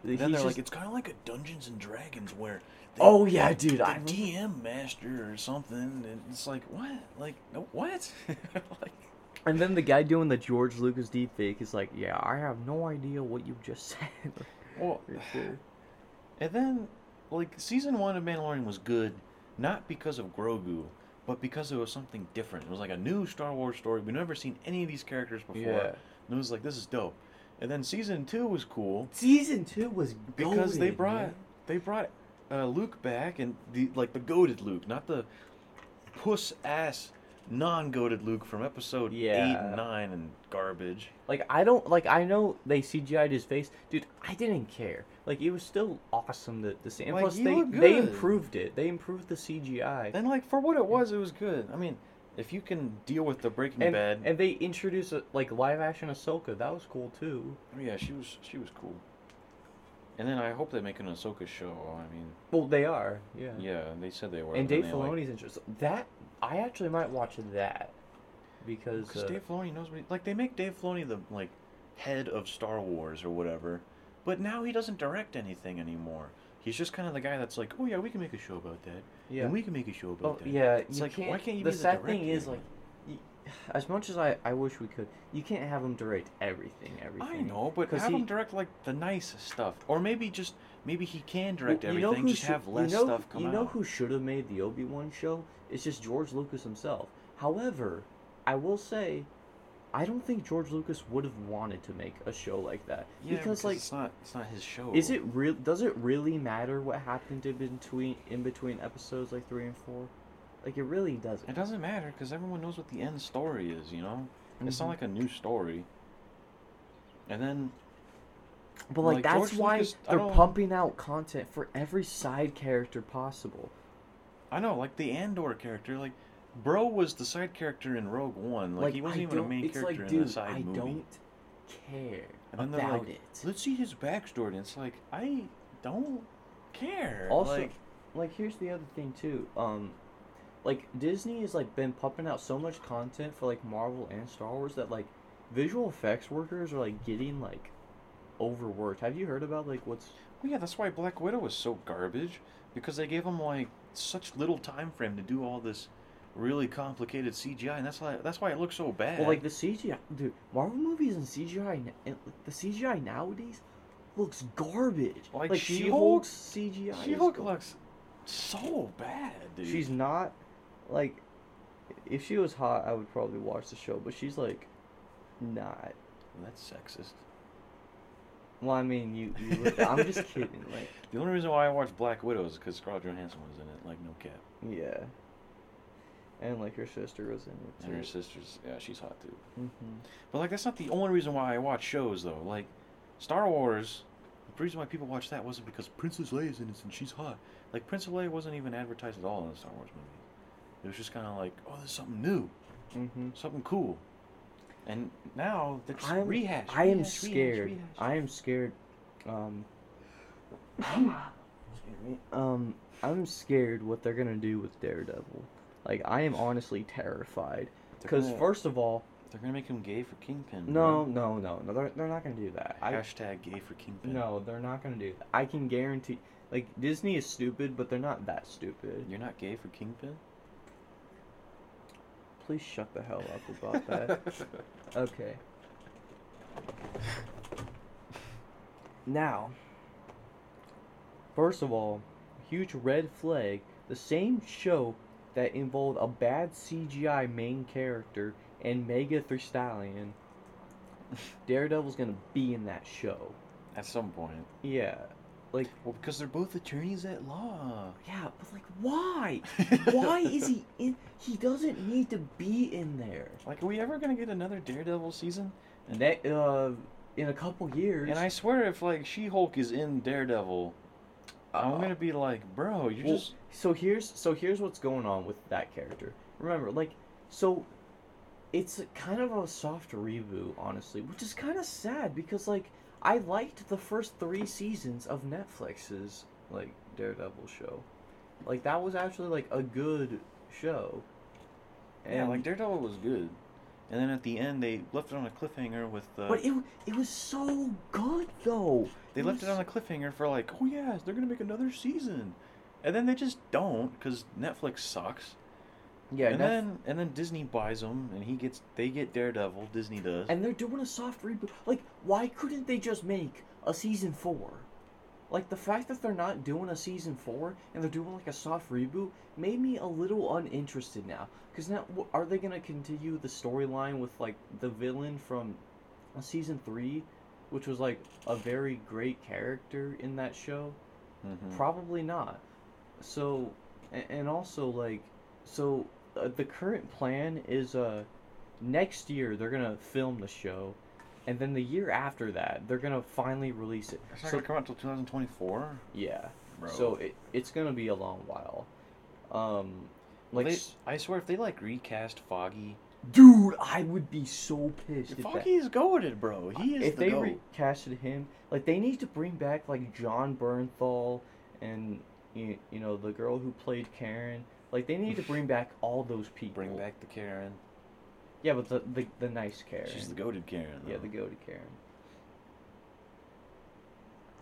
Then they're like, it's kind of like a Dungeons and Dragons where. Oh, yeah, dude, The I- DM master or something, and it's like what? Like no, what? like, and then the guy doing the George Lucas deepfake is like, yeah, I have no idea what you just said. well, and then like season one of Mandalorian was good, not because of Grogu, but because it was something different. It was like a new Star Wars story. We've never seen any of these characters before. Yeah. And it was like this is dope. And then season two was cool Season two was because they brought man. they brought uh, Luke back and the like the goaded Luke, not the puss ass non-goated Luke from episode eight and nine and garbage. Like I don't like I know they CGI'd his face, dude. I didn't care. Like it was still awesome to, to see. And Like, plus they they good. improved it. They improved the CGI. And like for what it was, it was good. I mean, if you can deal with the Breaking And, Bad, and they introduced a, like live action Ahsoka. That was cool too. oh, yeah, she was she was cool. And then I hope they make an Ahsoka show. I mean, Well, they are. Yeah. yeah, they said they were. And Dave they, like- Filoni's interested. That I actually might watch that because Because uh, Dave Filoni knows what he, like they make Dave Filoni the like head of Star Wars or whatever, but now he doesn't direct anything anymore. He's just kind of the guy that's like, oh yeah, we can make a show about that, yeah. and we can make a show Oh, about that. yeah, It's like, can't. why can't you the be the sad thing is, like, as much as I, I wish we could, you can't have him direct everything. Everything. I know, but have he- him direct like the nice stuff, or maybe just maybe he can direct Well, everything, just should- have less you know, stuff come You out. know who should have made the Obi Wan show? It's just George Lucas himself. However, I will say, I don't think George Lucas would have wanted to make a show like that yeah, because, like, it's not it's not his show. is it real? Does it really matter what happened in between in between episodes like three and four? Like, it really doesn't. It doesn't matter because everyone knows what the end story is. You know, it's not Mhm. like a new story. And then But like, like, that's George why Lucas- they're pumping out content for every side character possible. I know, like the Andor character, like Bro was the side character in Rogue One. Like, he wasn't I even a main character like, in dude, the side I movie. I don't care And about like, it. Let's see his backstory. And it's like I don't care. Also, like, like, here's the other thing too. Um, like Disney has like been pumping out so much content for like Marvel and Star Wars that like visual effects workers are like getting like overworked. Have you heard about like what's well, yeah, that's why Black Widow was so garbage because they gave him like such little time frame to do all this really complicated CGI, and that's why that's why it looks so bad. well like the CGI dude Marvel movies and CGI and the CGI nowadays looks garbage. Like like She-Hulk? She-Hulk's CGI. she is look looks so bad, dude. She's not like if she was hot, I would probably watch the show, but she's like not. that's sexist. Well, I mean, you. you look, I'm just kidding. Like, The only reason why I watched Black Widow is because Scarlett Johansson was in it. Like no cap. yeah. And like her sister was in it And her sister's yeah, she's hot too. hmm But like that's not the only reason why I watch shows though. Like Star Wars, the reason why people watch that wasn't because Princess Leia's in it and she's hot. Like Princess Leia wasn't even advertised at all in the Star Wars movie. It was just kind of like, oh, there's something new, hmm something cool. And now they're just I'm. rehash. I am rehash, rehash, scared. rehash. I am scared. Um. excuse me. Um, I'm scared what they're gonna do with Daredevil. Like, I am honestly terrified. Because gonna- first of all, they're gonna make him gay for Kingpin. no, no, no, no, they're, they're not gonna do that. I, Hashtag gay for Kingpin. No, they're not gonna do that. I can guarantee. Like Disney is stupid, but they're not that stupid. You're not gay for Kingpin. Please shut the hell up about that. okay. Now, first of all, huge red flag. The same show that involved a bad CGI main character and Mega Three Stallion. Daredevil's gonna be in that show. At some point. Yeah, like Well, because they're both attorneys at law. yeah, but like why? Why is he in? He doesn't need to be in there. Like, are we ever gonna get another Daredevil season? And that uh, in a couple years. And I swear, if like She-Hulk is in Daredevil, I'm Uh, gonna be like, bro, you're well, just so here's so here's what's going on with that character. Remember, like, so it's kind of a soft reboot, honestly, which is kind of sad because like I liked the first three seasons of Netflix's like Daredevil show. Like that was actually like a good show. yeah, like Daredevil was good. And then at the end, they left it on a cliffhanger with uh, But it it was so good though. they left it on a cliffhanger for like, oh yeah, they're gonna make another season, and then they just don't because Netflix sucks. Yeah, and Netf- then and then Disney buys them, and he gets they get Daredevil. Disney does. and they're doing a soft reboot. Like, why couldn't they just make a season four? Like the fact that they're not doing a season four and they're doing like a soft reboot made me a little uninterested now. Cause now, are they gonna continue the storyline with like the villain from season three, which was like a very great character in that show? Mhm. Probably not. So, and also like, so uh, the current plan is uh next year they're gonna film the show, and then the year after that they're gonna finally release it. It's not So gonna come out till 2024. yeah, Bro. so it it's gonna be a long while. Um, like, They- I swear, if they like recast Foggy, dude, I would be so pissed if that. Foggy is goaded, bro. He is if the they goat. recasted him, like they need to bring back like Jon Bernthal and you, you know the girl who played Karen. Like they need to bring back all those people. Bring back the Karen. Yeah, but the the, the nice Karen. She's the goaded Karen. Though. yeah, the goaded Karen.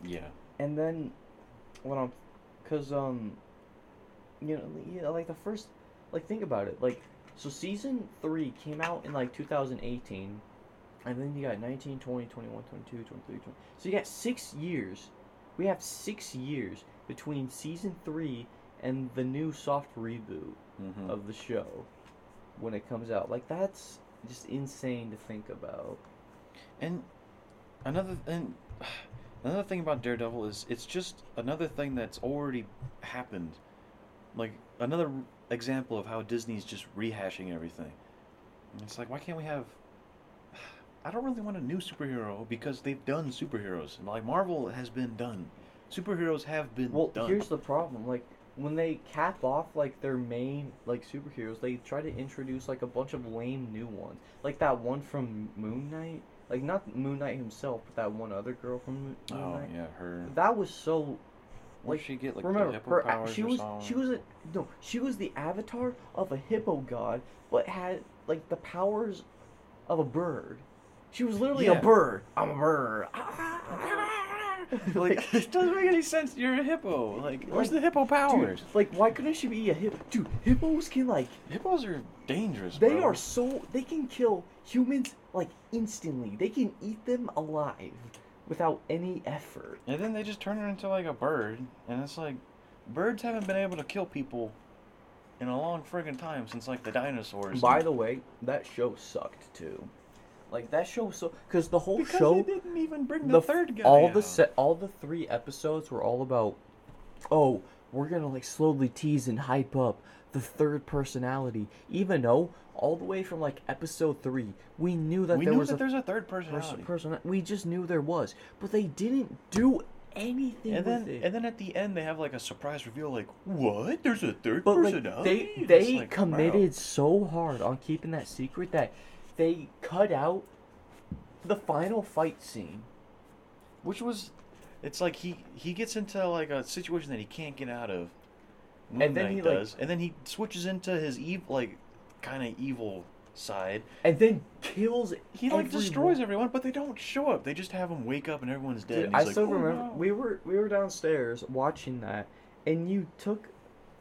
Yeah. And then when I'm, cause um, you know, yeah, like the first, like think about it, like so season three came out in like 2018, and then you got 19, 20, 21, 22, 23, 20. So you got six years. We have six years between season three and the new soft reboot Mm-hmm. of the show when it comes out. Like that's just insane to think about. And another and another thing about Daredevil is it's just another thing that's already happened. Like another example of how Disney's just rehashing everything. And it's like why can't we have I don't really want a new superhero because they've done superheroes. And like Marvel has been done. Superheroes have been Well, done. here's the problem. Like when they cap off like their main like superheroes, they try to introduce like a bunch of lame new ones. Like that one from Moon Knight. Like not Moon Knight himself, but that one other girl from Moon Moon Oh yeah, her. That was so like did she get like remember her she was something? she was a no she was the avatar of a hippo god, but had like the powers of a bird. She was literally Yeah. a bird. I'm a bird. Ah, ah, ah, like it doesn't make any sense. You're a hippo. Like where's the hippo powers? Dude, like why couldn't she be a hippo? Dude, hippos can like Hippos are dangerous. they bro. are so they can kill humans like instantly. They can eat them alive without any effort. And then they just turn her into like a bird, and it's like, birds haven't been able to kill people in a long friggin' time since like the dinosaurs. By the way, that show sucked too. Like that show so because the whole because show they didn't even bring the, the third guy. all the set all the three episodes were all about oh we're gonna like slowly tease and hype up the third personality even though all the way from like episode three we knew that we there knew was that a there's a third pers- personality. person we just knew there was but they didn't do anything and with then, it and then at the end, they have like a surprise reveal. Like, what? There's a third but like personality. they they like, committed bro. so hard on keeping that secret that they cut out the final fight scene which was, it's like he he gets into like a situation that he can't get out of. Moon And then Knight he, like- does, and then he switches into his evil, like, kind of evil side. and then kills He like everyone. destroys everyone, but they don't show up. They just have him wake up and everyone's dead. Dude, and I like, still "Oh, remember no." we were we were downstairs watching that, and you took,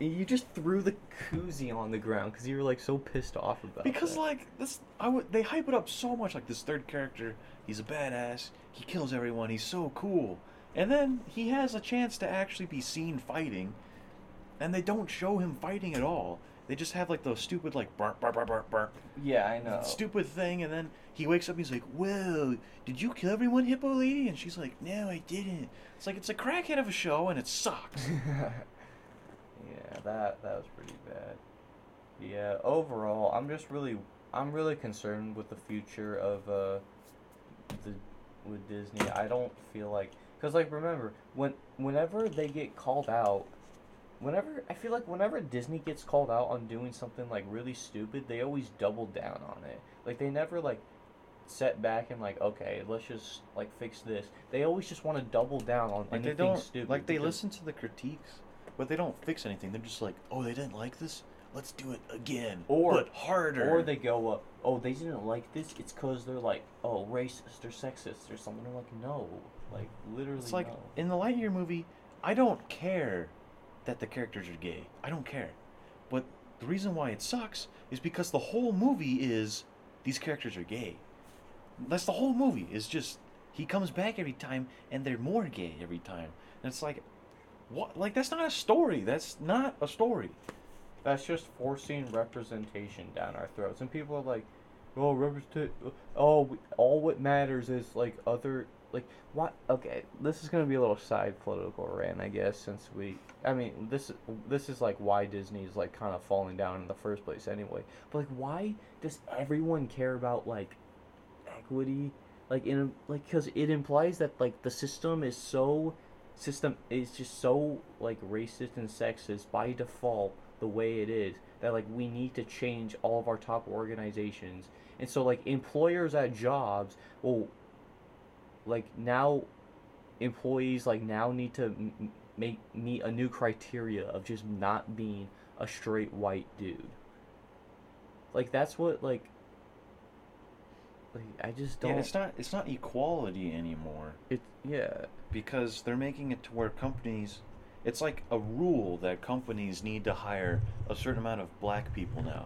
you just threw the koozie on the ground because you were like so pissed off about it. because that. like this, I would they hype it up so much. Like this third character, he's a badass. He kills everyone. He's so cool. And then he has a chance to actually be seen fighting, and they don't show him fighting at all. They just have like those stupid like bark bark bark bark bark yeah, I know. stupid thing, and then he wakes up. and He's like, "Whoa, did you kill everyone, Hippo Lady?" And she's like, "No, I didn't." It's like it's a crackhead of a show, and it sucks. yeah, that that was pretty bad. Yeah, overall, I'm just really I'm really concerned with the future of uh the with Disney. I don't feel like cuz like remember, when whenever they get called out Whenever I feel like whenever Disney gets called out on doing something like really stupid, they always double down on it. Like they never like set back and like okay, let's just like fix this. They always just want to double down on Like they anything don't stupid. like they because- listen to the critiques, but they don't fix anything. They're just like, "Oh, they didn't like this. Let's do it again, Or- but harder." Or they go up, oh, they didn't like this. It's because they're like, oh, racist or sexist or something. I'm like, no, like literally It's like no. in the Lightyear movie, I don't care that the characters are gay. I don't care. But the reason why it sucks is because the whole movie is these characters are gay. That's the whole movie. Is just he comes back every time and they're more gay every time. And it's like what like that's not a story. That's not a story. That's just forcing representation down our throats, and people are like, oh, represent. Oh, all what matters is like other like what? Okay, this is gonna be a little side political rant, I guess, since we. I mean, this this is like why Disney's like kind of falling down in the first place anyway. But like, why does everyone care about like equity? Like in a, like because it implies that like the system is so system is just so like racist and sexist by default the way it is that like we need to change all of our top organizations. And so like employers at jobs will like now employees like now need to m- make meet a new criteria of just not being a straight white dude. Like that's what like like i just don't Yeah, it's not it's not equality anymore it yeah because they're making it to where companies it's like a rule that companies need to hire a certain amount of black people now.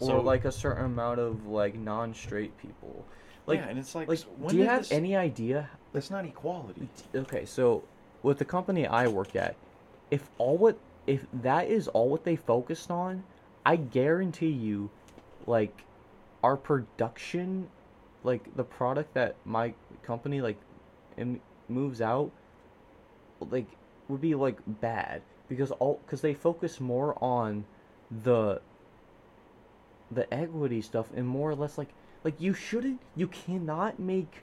or like a certain amount of like non-straight people like yeah, and it's like, like do you have this- any idea That's not equality. okay so with the company i work at if all what if that is all what they focused on i guarantee you like our production like the product that my company like im- moves out like would be like bad because all because they focus more on the the equity stuff and more or less like like you shouldn't you cannot make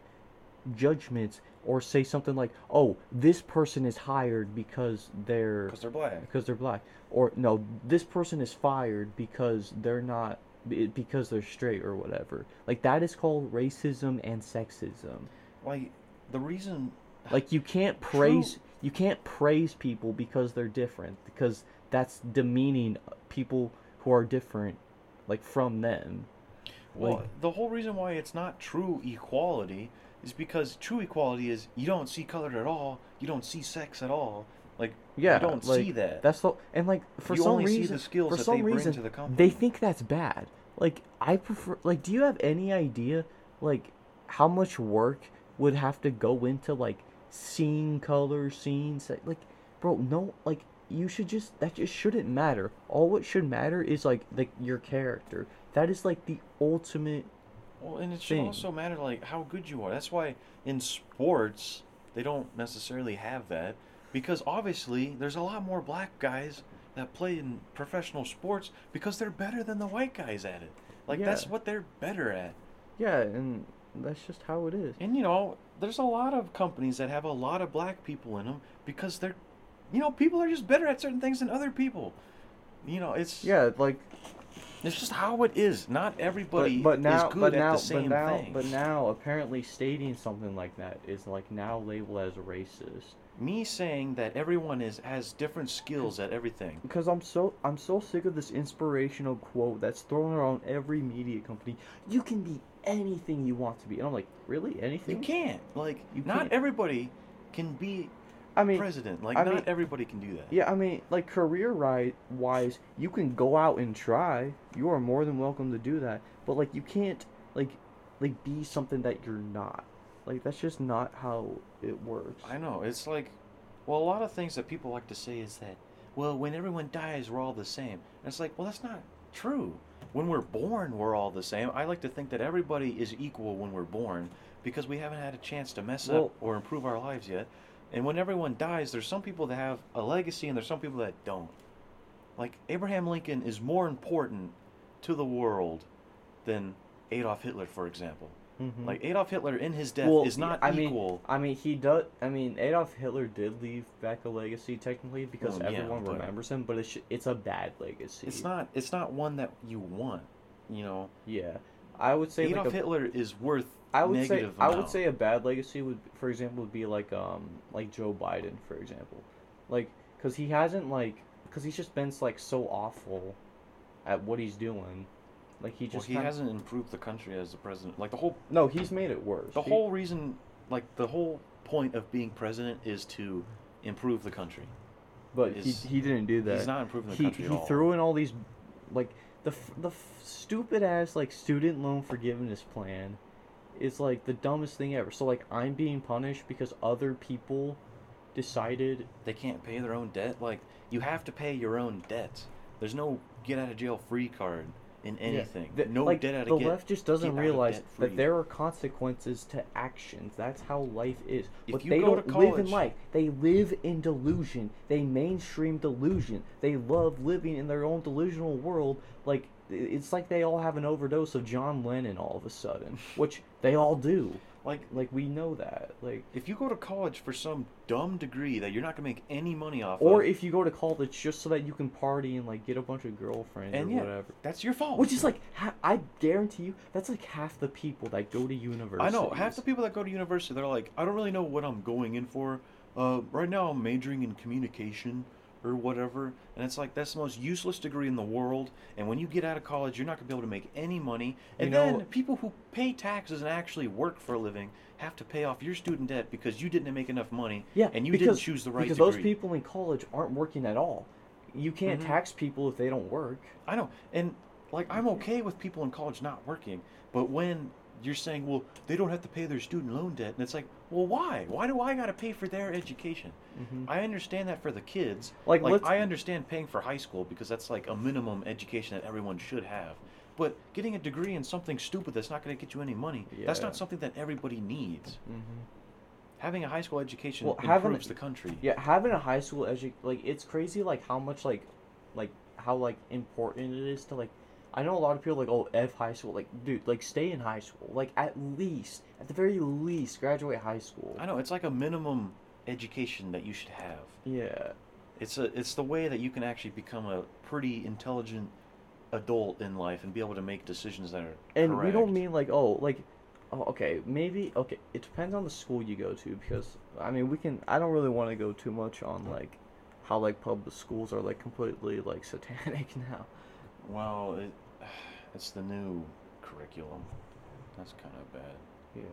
judgments or say something like oh this person is hired because they're Because they're black. because they're black or no this person is fired because they're not because they're straight or whatever like that is called racism and sexism Like the reason like you can't praise you can't praise people because they're different because that's demeaning people who are different like from them Well, Like- the whole reason why it's not true equality is because true equality is you don't see color at all, you don't see sex at all. Like yeah you don't like, see that. that's the and like for You some reason the skills for that some they bring reason to the company. they think that's bad like i prefer like do you have any idea like how much work would have to go into like seeing color seeing se- like bro no like you should just that just shouldn't matter all what should matter is like the your character that is like the ultimate Well, and it should thing. also matter like how good you are. That's why in sports they don't necessarily have that because obviously there's a lot more black guys that play in professional sports because they're better than the white guys at it. Like that's what they're better at. yeah and that's just how it is And you know, there's a lot of companies that have a lot of black people in them because they're you know, people are just better at certain things than other people. You know, it's yeah like it's just how it is. Not everybody but, but now is good but at the same but now thing. but now apparently stating something like that is like now labeled as racist me saying that everyone is has different skills at everything. because I'm so I'm so sick of this inspirational quote that's thrown around every media company. You can be anything you want to be, and I'm like, really, anything? You can't. Like You not can't. everybody can be I mean, president. Like I not mean- everybody can do that. yeah, I mean, like career wise, you can go out and try. You are more than welcome to do that, but like you can't like like be something that you're not. Like that's just not how it works. I know. It's like well, a lot of things that people like to say is that well, when everyone dies, we're all the same. And it's like, well, that's not true. When we're born, we're all the same. I like to think that everybody is equal when we're born because we haven't had a chance to mess Well- up or improve our lives yet. And when everyone dies, there's some people that have a legacy and there's some people that don't. Like Abraham Lincoln is more important to the world than Adolf Hitler, for example. Mhm. Like Adolf Hitler in his death Well, is not I equal. Mean, I mean, he does. I mean, Adolf Hitler did leave back a legacy technically because Well, everyone but- remembers him, but it's it's a bad legacy. It's not. It's not one that you want. You know, Yeah, I would say Adolf like a, Hitler is worth. I would say negative I would say a bad legacy would, for example, would be like um like Joe Biden, for example, like because he hasn't like because he's just been like so awful at what he's doing, like he Well, just he kinda- hasn't improved the country as the president. Like the whole, No, he's made it worse. the He- whole reason, like the whole point of being president is to improve the country. but is- he he didn't do that. He's not improving the he country he at all. He threw in all these like the f- the f- stupid ass like student loan forgiveness plan is like the dumbest thing ever. So like I'm being punished because other people decided They can't pay their own debt. Like you have to pay your own debt. There's no get out of jail free card in Yeah, anything. the- no like, the get. left just doesn't get out of realize that there are consequences to actions. That's how life is. If but they don't to live in life. They live in delusion. They mainstream delusion. They love living in their own delusional world. Like it's like they all have an overdose of John Lennon all of a sudden, which they all do. Like Like we know that. Like if you go to college for some dumb degree that you're not gonna make any money off of or of, if you go to college just so that you can party and like get a bunch of girlfriends and or yeah, whatever. that's your fault. Which is like, ha- I guarantee you, that's like half the people that go to university. I know half the people that go to university, they're like, I don't really know what I'm going in for. Uh, right now, I'm majoring in communication or whatever, and it's like that's the most useless degree in the world. And when you get out of college, you're not gonna be able to make any money. And You know- then people who pay taxes and actually work for a living have to pay off your student debt because you didn't make enough money. Yeah, and you because, didn't choose the right because degree. those people in college aren't working at all. You can't Mhm. tax people if they don't work. I know, and like I'm okay with people in college not working, but when you're saying, well, they don't have to pay their student loan debt, and it's like, well, why? Why do I got to pay for their education? Mhm. I understand that for the kids. Like, Like, I understand paying for high school because that's like a minimum education that everyone should have. But getting a degree in something stupid that's not going to get you any money, that's not something that everybody needs. Mhm. Having a high school education Well, having- improves the country. Yeah, having a high school edu like it's crazy like how much like like how like important it is to like I know a lot of people like oh F high school like dude like stay in high school like at least at the very least graduate high school. I know it's like a minimum education that you should have. Yeah. It's a it's the way that you can actually become a pretty intelligent adult in life and be able to make decisions that are And we don't mean like oh like oh, okay maybe okay it depends on the school you go to because I mean we can I don't really want to go too much on like how like public schools are like completely like satanic now. Well, it, it's the new curriculum. That's kind of bad. Yeah.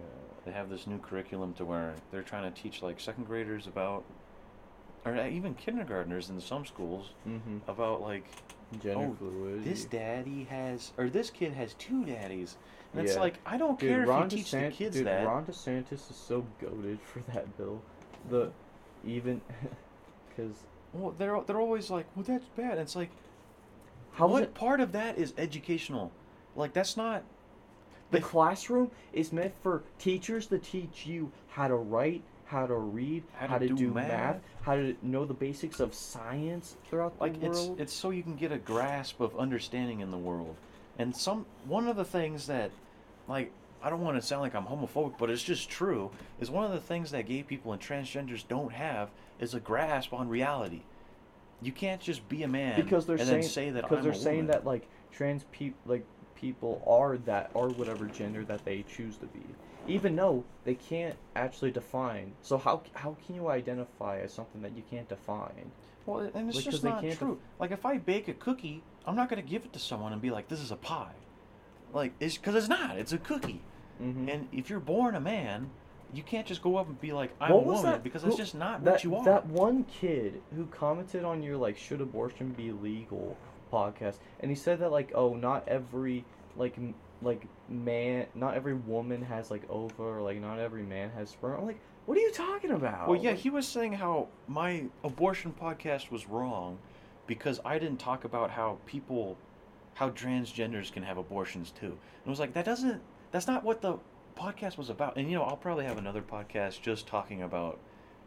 They have this new curriculum to where they're trying to teach like second graders about, or even kindergartners in some schools Mm-hmm. about like Gender Oh, fluid. this daddy has or this kid has two daddies, and it's like I don't Dude, care Ron if you teach DeSant- the kids dude, that. Ron DeSantis is so goaded for that bill. The even because Well, they're they're always like, well, that's bad. And it's like, how what it? part of that is educational? Like that's not. The classroom is meant for teachers to teach you how to write, how to read, How to do math. math. how to know the basics of science throughout like the it's world. it's so you can get a grasp of understanding in the world and some one of the things that like i don't want to sound like i'm homophobic but it's just true is one of the things that gay people and transgenders don't have is a grasp on reality you can't just be a man because they're and saying then say that because I'm they're a saying woman. that like trans people like people are that are whatever gender that they choose to be. Even though they can't actually define so how how can you identify as something that you can't define? Well and it's like, 'cause just not can't def- true like if i bake a cookie i'm not going to give it to someone and be like this is a pie. Like it's because it's not it's a cookie. Mm-hmm. And if you're born a man, you can't just go up and be like, "I'm a woman," that- because who- that's just not that, what you are. That one kid who commented on your like should abortion be legal podcast, and he said that like oh not every like m- like man not every woman has like ova or like not every man has sperm. I'm like, what are you talking about? well, yeah, Like, he was saying how my abortion podcast was wrong because I didn't talk about how people, how transgenders can have abortions too. And I was like, that doesn't, that's not what the podcast was about. And you know, I'll probably have another podcast just talking about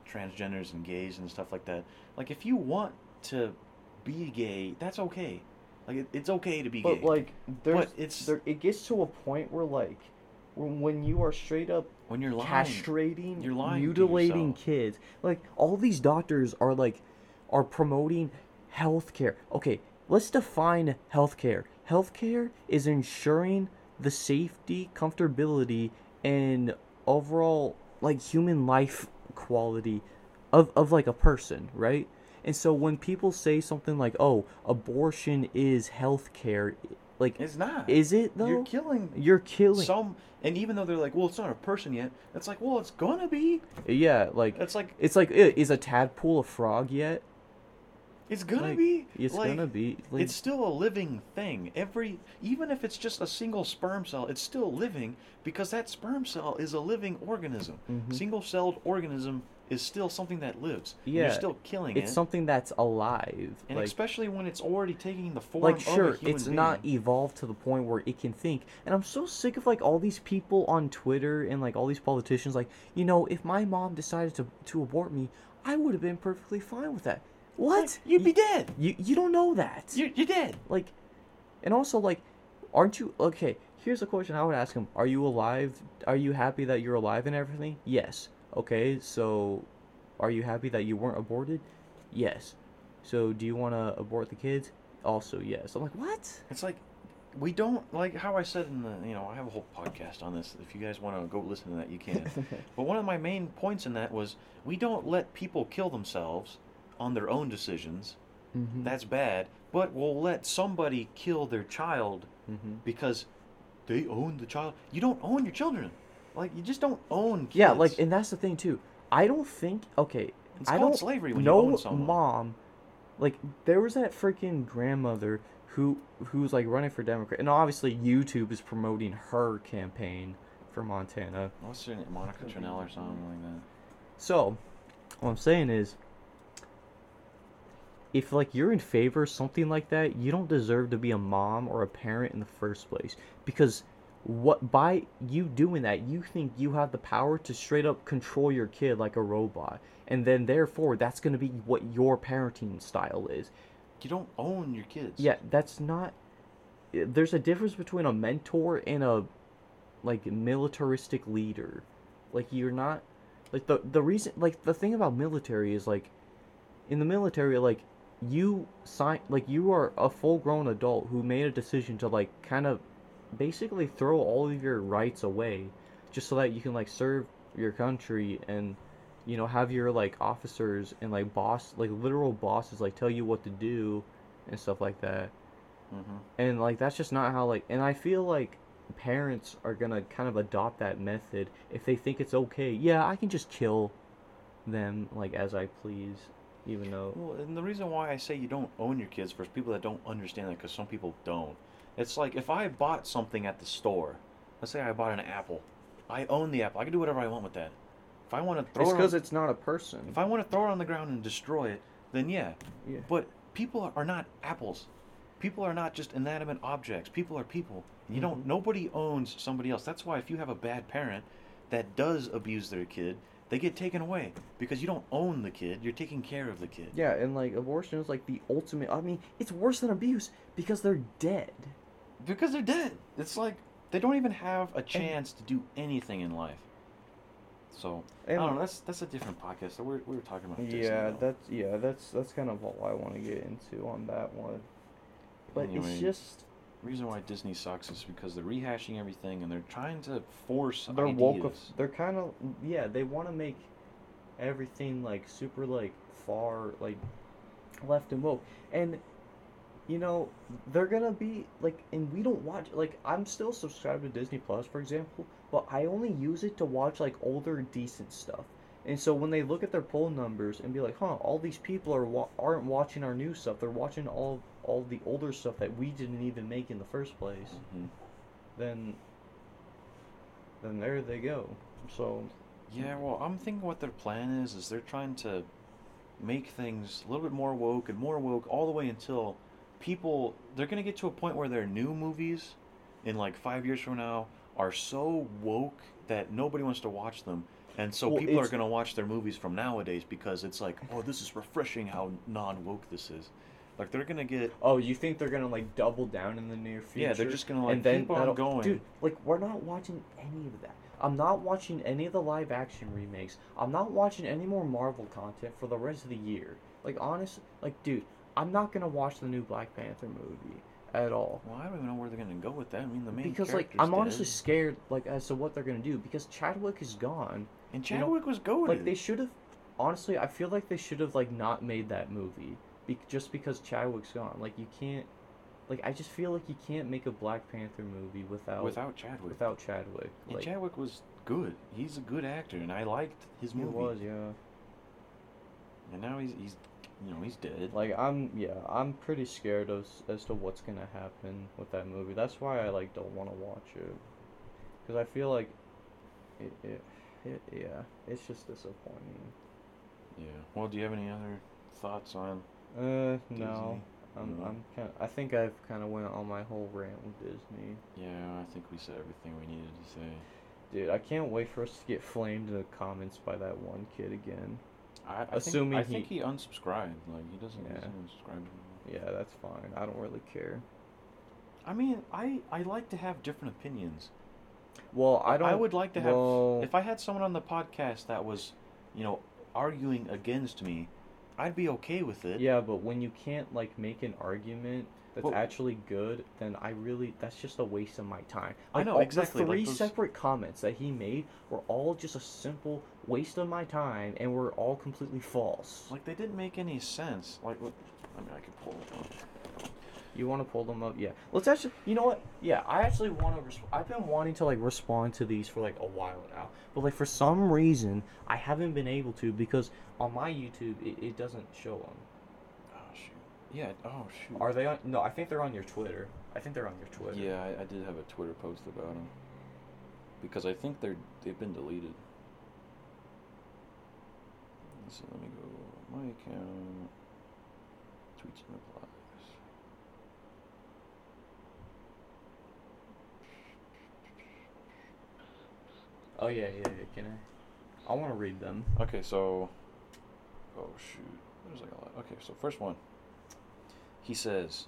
transgenders and gays and stuff like that. Like, if you want to be gay, that's okay. Like, it, it's okay to be gay. but gay. like there's But it's- there it gets to a point where like when, when you are straight up when you're lying, castrating, You're lying mutilating kids. Like all these doctors are like are promoting healthcare. Okay, let's define healthcare. Healthcare is ensuring the safety, comfortability, and overall like human life quality of, of like a person, right? And so when people say something like, "Oh, abortion is healthcare," like It's not. is it though? You're killing You're killing. some, and even though they're like, well, it's not a person yet. It's like, well, it's gonna be. yeah, like It's like It's like, "Eh, is a tadpole a frog yet? It's gonna Like, be. It's like, gonna be. Like, It's still a living thing. Every, even if it's just a single sperm cell, it's still living because that sperm cell is a living organism. Mhm. Single-celled organism is still something that lives. Yeah, You're still killing It's it. It's something that's alive. and like, especially when it's already taking the form like of sure, a human it's being. not evolved to the point where it can think. And I'm so sick of like all these people on Twitter and like all these politicians like, you know, if my mom decided to to abort me, I would have been perfectly fine with that. What? You'd be You- dead. You you don't know that. You're, you're dead. like and also like aren't you okay here's a question i would ask him are you alive are you happy that you're alive and everything yes okay so are you happy that you weren't aborted yes so do you want to abort the kids also yes i'm like what It's like we don't like how I said in the you know I have a whole podcast on this. If you guys want to go listen to that, you can. but one of my main points in that was we don't let people kill themselves on their own decisions. mm-hmm. That's bad. But we'll let somebody kill their child mm-hmm. because they own the child. You don't own your children. Like you just don't own kids. yeah like and that's the thing too i don't think okay it's I called don't slavery when no you own someone. mom like there was that freaking grandmother who who's like running for democrat and obviously youtube is promoting her campaign for montana What's her name? Monica Tranel or something like that. so what i'm saying is if like you're in favor of something like that you don't deserve to be a mom or a parent in the first place. Because what by you doing that you think you have the power to straight up control your kid like a robot. And then therefore that's going to be what your parenting style is. You don't own your kids. yeah that's not eh, there's a difference between a mentor and a like militaristic leader. Like you're not like the the reason like the thing about military is like in the military like you sign like you are a full grown adult who made a decision to like kind of basically throw all of your rights away just so that you can like serve your country and you know have your like officers and like boss like literal bosses like tell you what to do and stuff like that. Mm-hmm. and like that's just not how like and i feel like parents are gonna kind of adopt that method if they think it's okay. Yeah i can just kill them like as i please even though Well, and the reason why I say you don't own your kids for people that don't understand that, because some people don't. It's like if I bought something at the store, let's say I bought an apple, I own the apple. I can do whatever I want with that. If I want to throw it's it, because on, it's not a person if I want to throw it on the ground and destroy it, then yeah. yeah But people are not apples. People are not just inanimate objects. People are people. You don't. Mhm. Nobody owns somebody else. That's why if you have a bad parent that does abuse their kid, they get taken away because you don't own the kid. You're taking care of the kid. yeah and like abortion is like the ultimate i mean it's worse than abuse because they're dead Because they're dead. It's like they don't even have a chance to do anything in life. So I don't know. That's that's a different podcast. So we're we were talking about. Disney, yeah though. that's yeah that's that's kind of all i want to get into on that one but Anyway, it's just reason why Disney sucks is because they're rehashing everything and they're trying to force they're ideas. woke of, they're kind of yeah they want to make everything like super like far like left and woke and you know they're gonna be like and we don't watch like i'm still subscribed to disney plus for example but i only use it to watch like older decent stuff and so when they look at their poll numbers and be like huh all these people are wa- aren't watching our new stuff they're watching all all the older stuff that we didn't even make in the first place Mhm. then then there they go so Yeah, well, I'm thinking what their plan is is they're trying to make things a little bit more woke and more woke all the way until people they're gonna get to a point where their new movies in like five years from now are so woke that nobody wants to watch them. And so Well, people are gonna watch their movies from nowadays because it's like, oh, this is refreshing how non woke this is. Like they're gonna get Oh, you think they're gonna like double down in the near future? Yeah, they're just gonna, like, and then keep on going. Dude, like we're not watching any of that. I'm not watching any of the live action remakes. I'm not watching any more Marvel content for the rest of the year. Like honest, like dude, I'm not gonna watch the new Black Panther movie at all. well, I don't even know where they're gonna go with that. I mean the main Because like I'm honestly scared like as to what they're gonna do because Chadwick is gone. and you know, Chadwick was goaded. Like they should have honestly, I feel like they should have like not made that movie be- just because Chadwick's gone. Like you can't like I just feel like you can't make a Black Panther movie without without Chadwick. without Chadwick. And Like Chadwick was good. He's a good actor, and I liked his movie. he was, yeah. And now he's he's you know he's dead. Like I'm yeah, I'm pretty scared of as to what's gonna happen with that movie. That's why I like don't want to watch it because I feel like it, it, it yeah, it's just disappointing. Yeah. Well, do you have any other thoughts on? Uh, no. I'm, No. I'm kind. I think I've kind of went on my whole rant with Disney. Yeah, I think we said everything we needed to say. Dude, I can't wait for us to get flamed in the comments by that one kid again. I, I Assuming think, I think he- he unsubscribed. Like he doesn't, he Yeah. doesn't unsubscribe anymore. Yeah, that's fine. I don't really care. I mean, I I like to have different opinions. Well, I don't. I would like to have. well, If I had someone on the podcast that was, you know, arguing against me, I'd be okay with it. Yeah, but when you can't like make an argument that's actually good, then I really that's just a waste of my time. I know, all- exactly, The like three those- separate comments that he made were all just a simple waste of my time, and were all completely false. Like they didn't make any sense. Like, what, I mean, I could pull it up. You want to pull them up? Yeah. Let's actually. You know what? Yeah, I actually want to. Resp- I've been wanting to like respond to these for like a while now, but like for some reason I haven't been able to because on my YouTube it, it doesn't show them. Oh shoot. Yeah. Oh shoot. Are they on? No, I think they're on your Twitter. I think they're on your Twitter. Yeah, I, I did have a Twitter post about them because I think they're they've been deleted. So let me go my account, tweets and replies. Oh yeah, yeah, yeah. Can I? I want to read them. Okay, so oh shoot, there's like a lot. Okay, so first one. He says,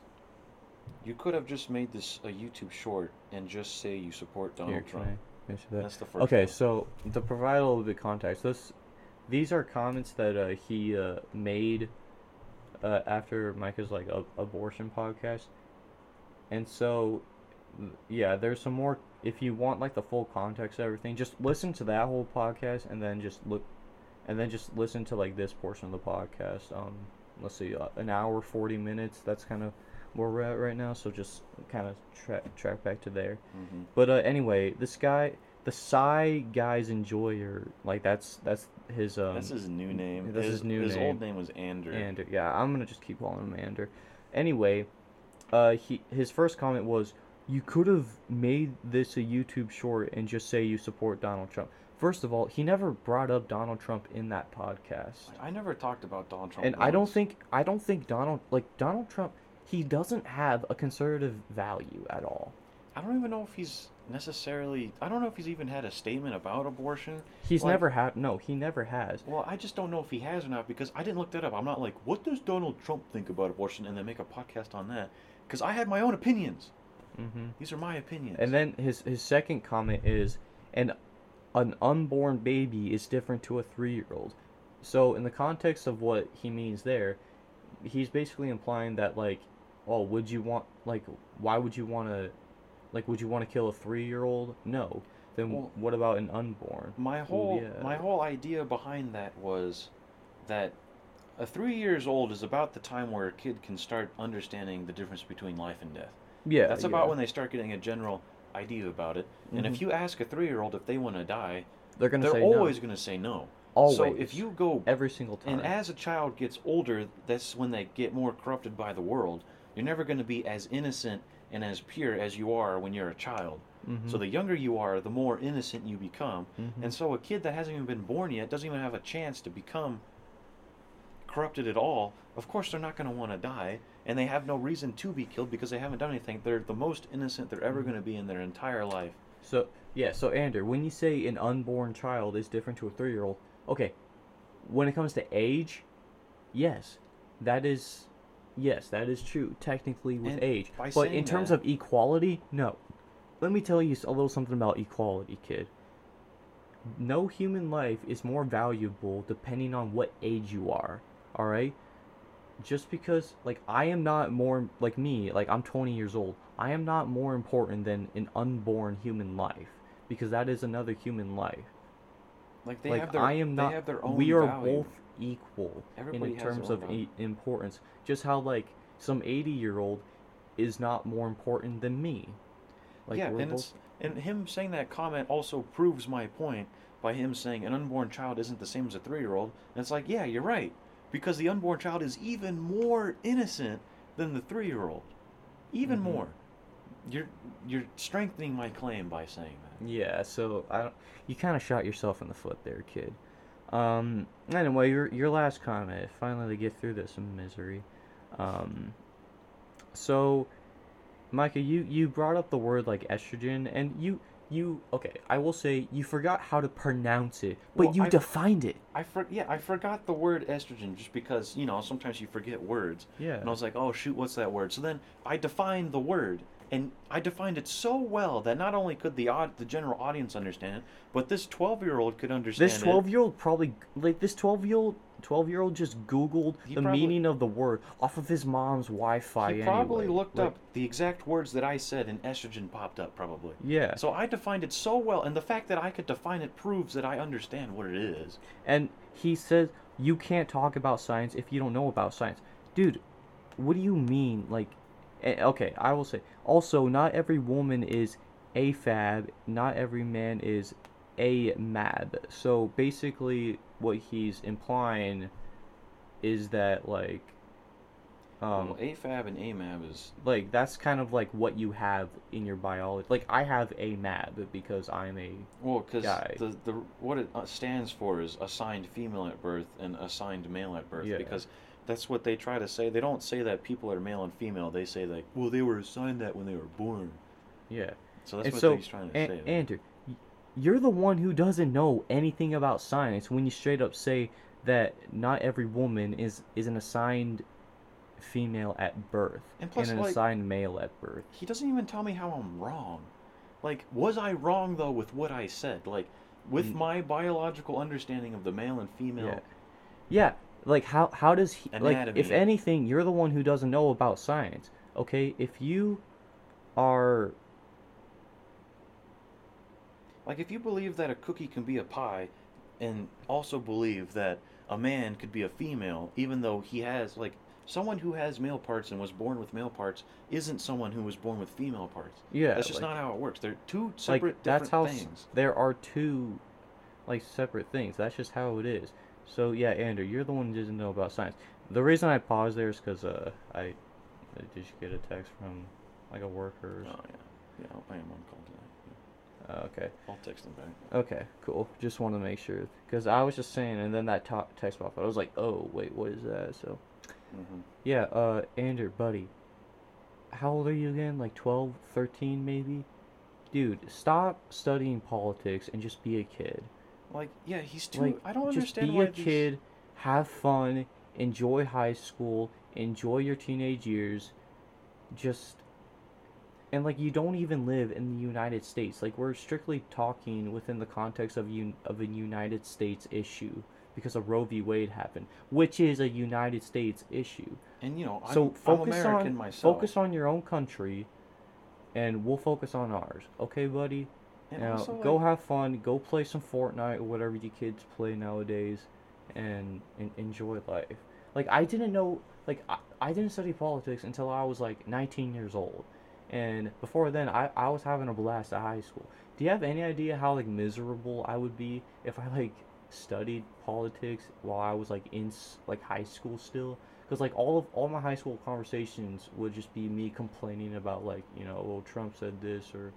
"You could have just made this a YouTube short and just say you support Donald Here, can Trump." I that? That's the first. Okay, one. so to provide a little bit of context, this, these are comments that uh, he uh, made uh, after Micah's like a- abortion podcast, and so yeah, there's some more. If you want like the full context of everything, just listen to that whole podcast and then just look, and then just listen to like this portion of the podcast. Um, let's see, uh, an hour forty minutes. That's kind of where we're at right now. So just kind of track track back to there. Mhm. But uh, anyway, this guy, the Psy Guys Enjoyer, like that's that's his um. that's his new name. that's his new His old name. name was Andrew. Ander. Yeah, I'm gonna just keep calling him Ander. Anyway, uh, he his first comment was, "You could have made this a YouTube short and just say you support Donald Trump." First of all, he never brought up Donald Trump in that podcast, I never talked about Donald Trump. and I don't think I don't think Donald like Donald Trump. He doesn't have a conservative value at all. I don't even know if he's necessarily. I don't know if he's even had a statement about abortion. He's Like- never had. No, he never has. Well, I just don't know if he has or not because I didn't look that up. I'm not like, what does Donald Trump think about abortion, and then make a podcast on that. Because I have my own opinions. Hmm These are my opinions. And then his his second comment is, an an unborn baby is different to a three year old. So in the context of what he means there, he's basically implying that like, oh, would you want like, why would you want to, like, would you want to kill a three year old? No. Then Well- what about an unborn? my whole yeah. my whole idea behind that was that a three years old is about the time where a kid can start understanding the difference between life and death. Yeah, That's yeah. about when they start getting a general idea about it. And if Mhm. you ask a three year old if they want to die, they're gonna they're say always no. going to say no. Always. So if you go every single time. And as a child gets older, that's when they get more corrupted by the world. You're never going to be as innocent and as pure as you are when you're a child. Mhm. So the younger you are, the more innocent you become. Mhm. And so a kid that hasn't even been born yet doesn't even have a chance to become corrupted at all. Of course, they're not going to want to die, and they have no reason to be killed because they haven't done anything. They're the most innocent they're ever going to be in their entire life. So yeah, so Andrew, when you say an unborn child is different to a three-year-old, okay, when it comes to age, yes, that is, yes, that is true technically with And age. But in terms that- of equality, no. Let me tell you a little something about equality, kid. No human life is more valuable depending on what age you are. All right. Just because, like, I am not more like me, like I'm 20 years old. I am not more important than an unborn human life because that is another human life. Like they like have their, I am they not. have their own we are value. both equal Everybody in terms of e- importance. Just how like some 80 year old is not more important than me. Like yeah, and both. it's and him saying that comment also proves my point by him saying an unborn child isn't the same as a three-year-old. And it's like, yeah, you're right, because the unborn child is even more innocent than the three-year-old, even Mhm. more. You're you're strengthening my claim by saying that. Yeah, so I don't, you kind of shot yourself in the foot there, kid. Um. Anyway, your your last comment. Finally, to get through this misery. Um. So, Micah, you you brought up the word like estrogen, and you you okay. I will say you forgot how to pronounce it, but Well, you I- defined it. I for, yeah, I forgot the word estrogen just because you know sometimes you forget words. Yeah. And I was like, oh shoot, what's that word? So then I defined the word, and I defined it so well that not only could the odd, the general audience understand it, but this twelve year old could understand This twelve year old probably like this twelve year old twelve year old just Googled He the probably- meaning of the word off of his mom's Wi-Fi. He probably anyway. looked Like, up the exact words that I said, and estrogen popped up probably. Yeah. So I defined it so well, and the fact that I could define it proves that I understand what it is. And he says you can't talk about science if you don't know about science. Dude, what do you mean? Like, eh, okay, I will say. Also, not every woman is a fab. Not every man is a mab. So basically, what he's implying is that like, um, well, AFAB and AMAB is like that's kind of like what you have in your biology. Like I have a mab because I'm a well, because the the what it uh, stands for is assigned female at birth and assigned male at birth. Yeah. Because that's what they try to say. They don't say that people are male and female. They say like, well, they were assigned that when they were born. yeah. So that's and what so, he's trying to An- say. Andrew, you're the one who doesn't know anything about science when you straight up say that not every woman is is an assigned female at birth And plus, an like- assigned male at birth. he doesn't even tell me how I'm wrong. Like, was I wrong though with what I said? Like, with Mm. my biological understanding of the male and female. Yeah. Yeah, like how how does he like Anatomy, if anything, you're the one who doesn't know about science. Okay? If you are Like, if you believe that a cookie can be a pie, and also believe that a man could be a female, even though he has, like, someone who has male parts and was born with male parts isn't someone who was born with female parts. yeah, That's just like, not how it works. They're two separate like that's how s- things. there are two like separate things that's just how it is so yeah andrew you're the one who doesn't know about science the reason i paused there is because uh i I- did you get a text from like a worker or Oh, yeah. Yeah, I am on call okay. I'll text him back. okay cool. Just want to make sure because i was just saying and then that text popped up i was like oh wait what is that? So hmm yeah uh andrew buddy. How old are you again? Like 12 13 maybe? Dude stop studying politics and just be a kid. Like, yeah, he's too. like I don't just understand be why a these- kid have fun enjoy high school enjoy your teenage years. Just and like you don't even live in the united states like we're strictly talking within the context of un- of a united states issue because of roe v wade happened which is a united states issue And you know, I'm, so I'm focus American on myself. focus on your own country and we'll focus on ours okay buddy And now, also, go like, have fun. Go play some Fortnite or whatever you kids play nowadays, and, and enjoy life. Like I didn't know, like I, I didn't study politics until I was like 19 years old, and before then I, I was having a blast at high school. Do you have any idea how like miserable I would be if I like studied politics while I was like in like high school still? Because like all of all my high school conversations would just be me complaining about like you know well Trump said this or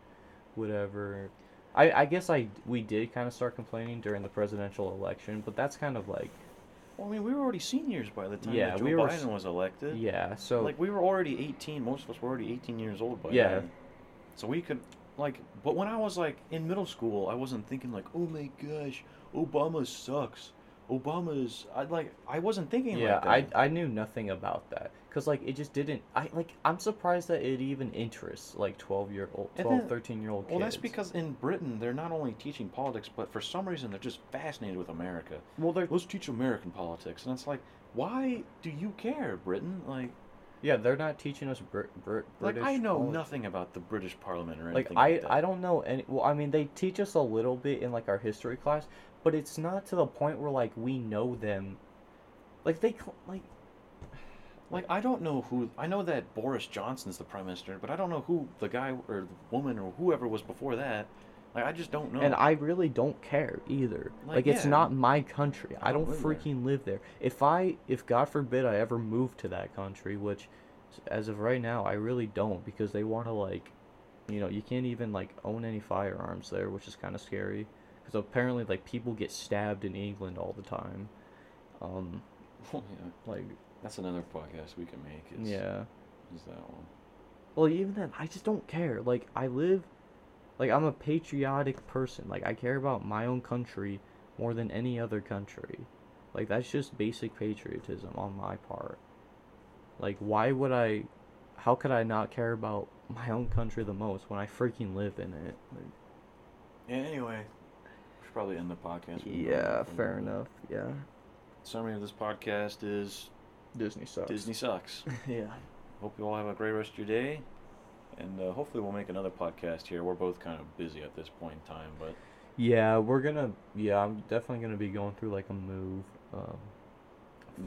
whatever. I, I guess I we did kind of start complaining during the presidential election, but that's kind of like Well, I mean, we were already seniors by the time Yeah, that Joe we were Biden was elected. yeah. So Like we were already 18. Most of us were already 18 years old by Yeah. then. So we could like but when I was like in middle school, I wasn't thinking like, "Oh my gosh, Obama sucks." Obama is I like I wasn't thinking yeah, like that. I I knew nothing about that because like it just didn't. I like I'm surprised that it even interests like 12 year old, And 12, then- 13 year old kids. well, that's because in Britain, they're not only teaching politics, but for some reason they're just fascinated with America. well they're Let's teach American politics. And it's like, why do you care, Britain? Like yeah they're not teaching us Brit, like British I know poli- nothing about the British Parliament or like anything I like that. I don't know any. Well, I mean they teach us a little bit in like our history class, but it's not to the point where like we know them. Like they like Like I don't know who I know that Boris Johnson's the prime minister, but I don't know who the guy or the woman or whoever was before that. Like I just don't know. And I really don't care either. Like, Like, it's yeah. not my country. I I don't don't live there. freaking live there. If I, if God forbid I ever move to that country, which, as of right now, I really don't because they want to like, you know, you can't even like own any firearms there, which is kind of scary. Because apparently like people get stabbed in England all the time. Um, Oh, yeah. like That's another podcast we can make. Is, yeah. Is that one? Well, even then, I just don't care. Like I live, like I'm a patriotic person. Like I care about my own country more than any other country. Like that's just basic patriotism on my part. Like why would I? How could I not care about my own country the most when I freaking live in it? Like, Yeah. Anyway, we should probably end the podcast. Yeah, fair enough. Yeah. Summary of this podcast is Disney sucks. Disney sucks. yeah. Hope you all have a great rest of your day, and uh, hopefully we'll make another podcast here. We're both kind of busy at this point in time, but Yeah, we're gonna. Yeah, I'm definitely gonna be going through like a move. Um,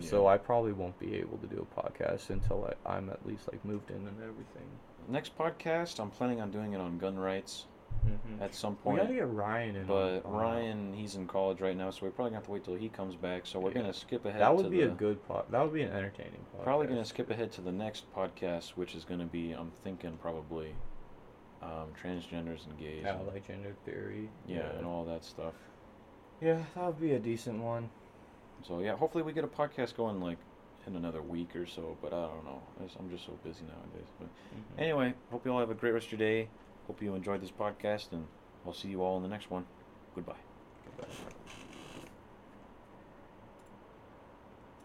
So I probably won't be able to do a podcast until I, I'm at least like moved in and everything. next podcast I'm planning on doing it on gun rights Mm-hmm. at some point. We gotta get Ryan in. but Ryan, he's in college right now, so we're probably gonna have to wait till he comes back. So we're Yeah. gonna skip ahead. That to would be a good pod. That would be an entertaining podcast. Probably gonna skip ahead to the next podcast, which is gonna be I'm thinking probably um, transgenders and gays. Yeah, like gender theory. yeah, and all that stuff. Yeah, that would be a decent one. So yeah, hopefully we get a podcast going like in another week or so. But I don't know. I'm just so busy nowadays. But Mhm. anyway, hope you all have a great rest of your day. Hope you enjoyed this podcast, and I'll see you all in the next one. Goodbye. Goodbye.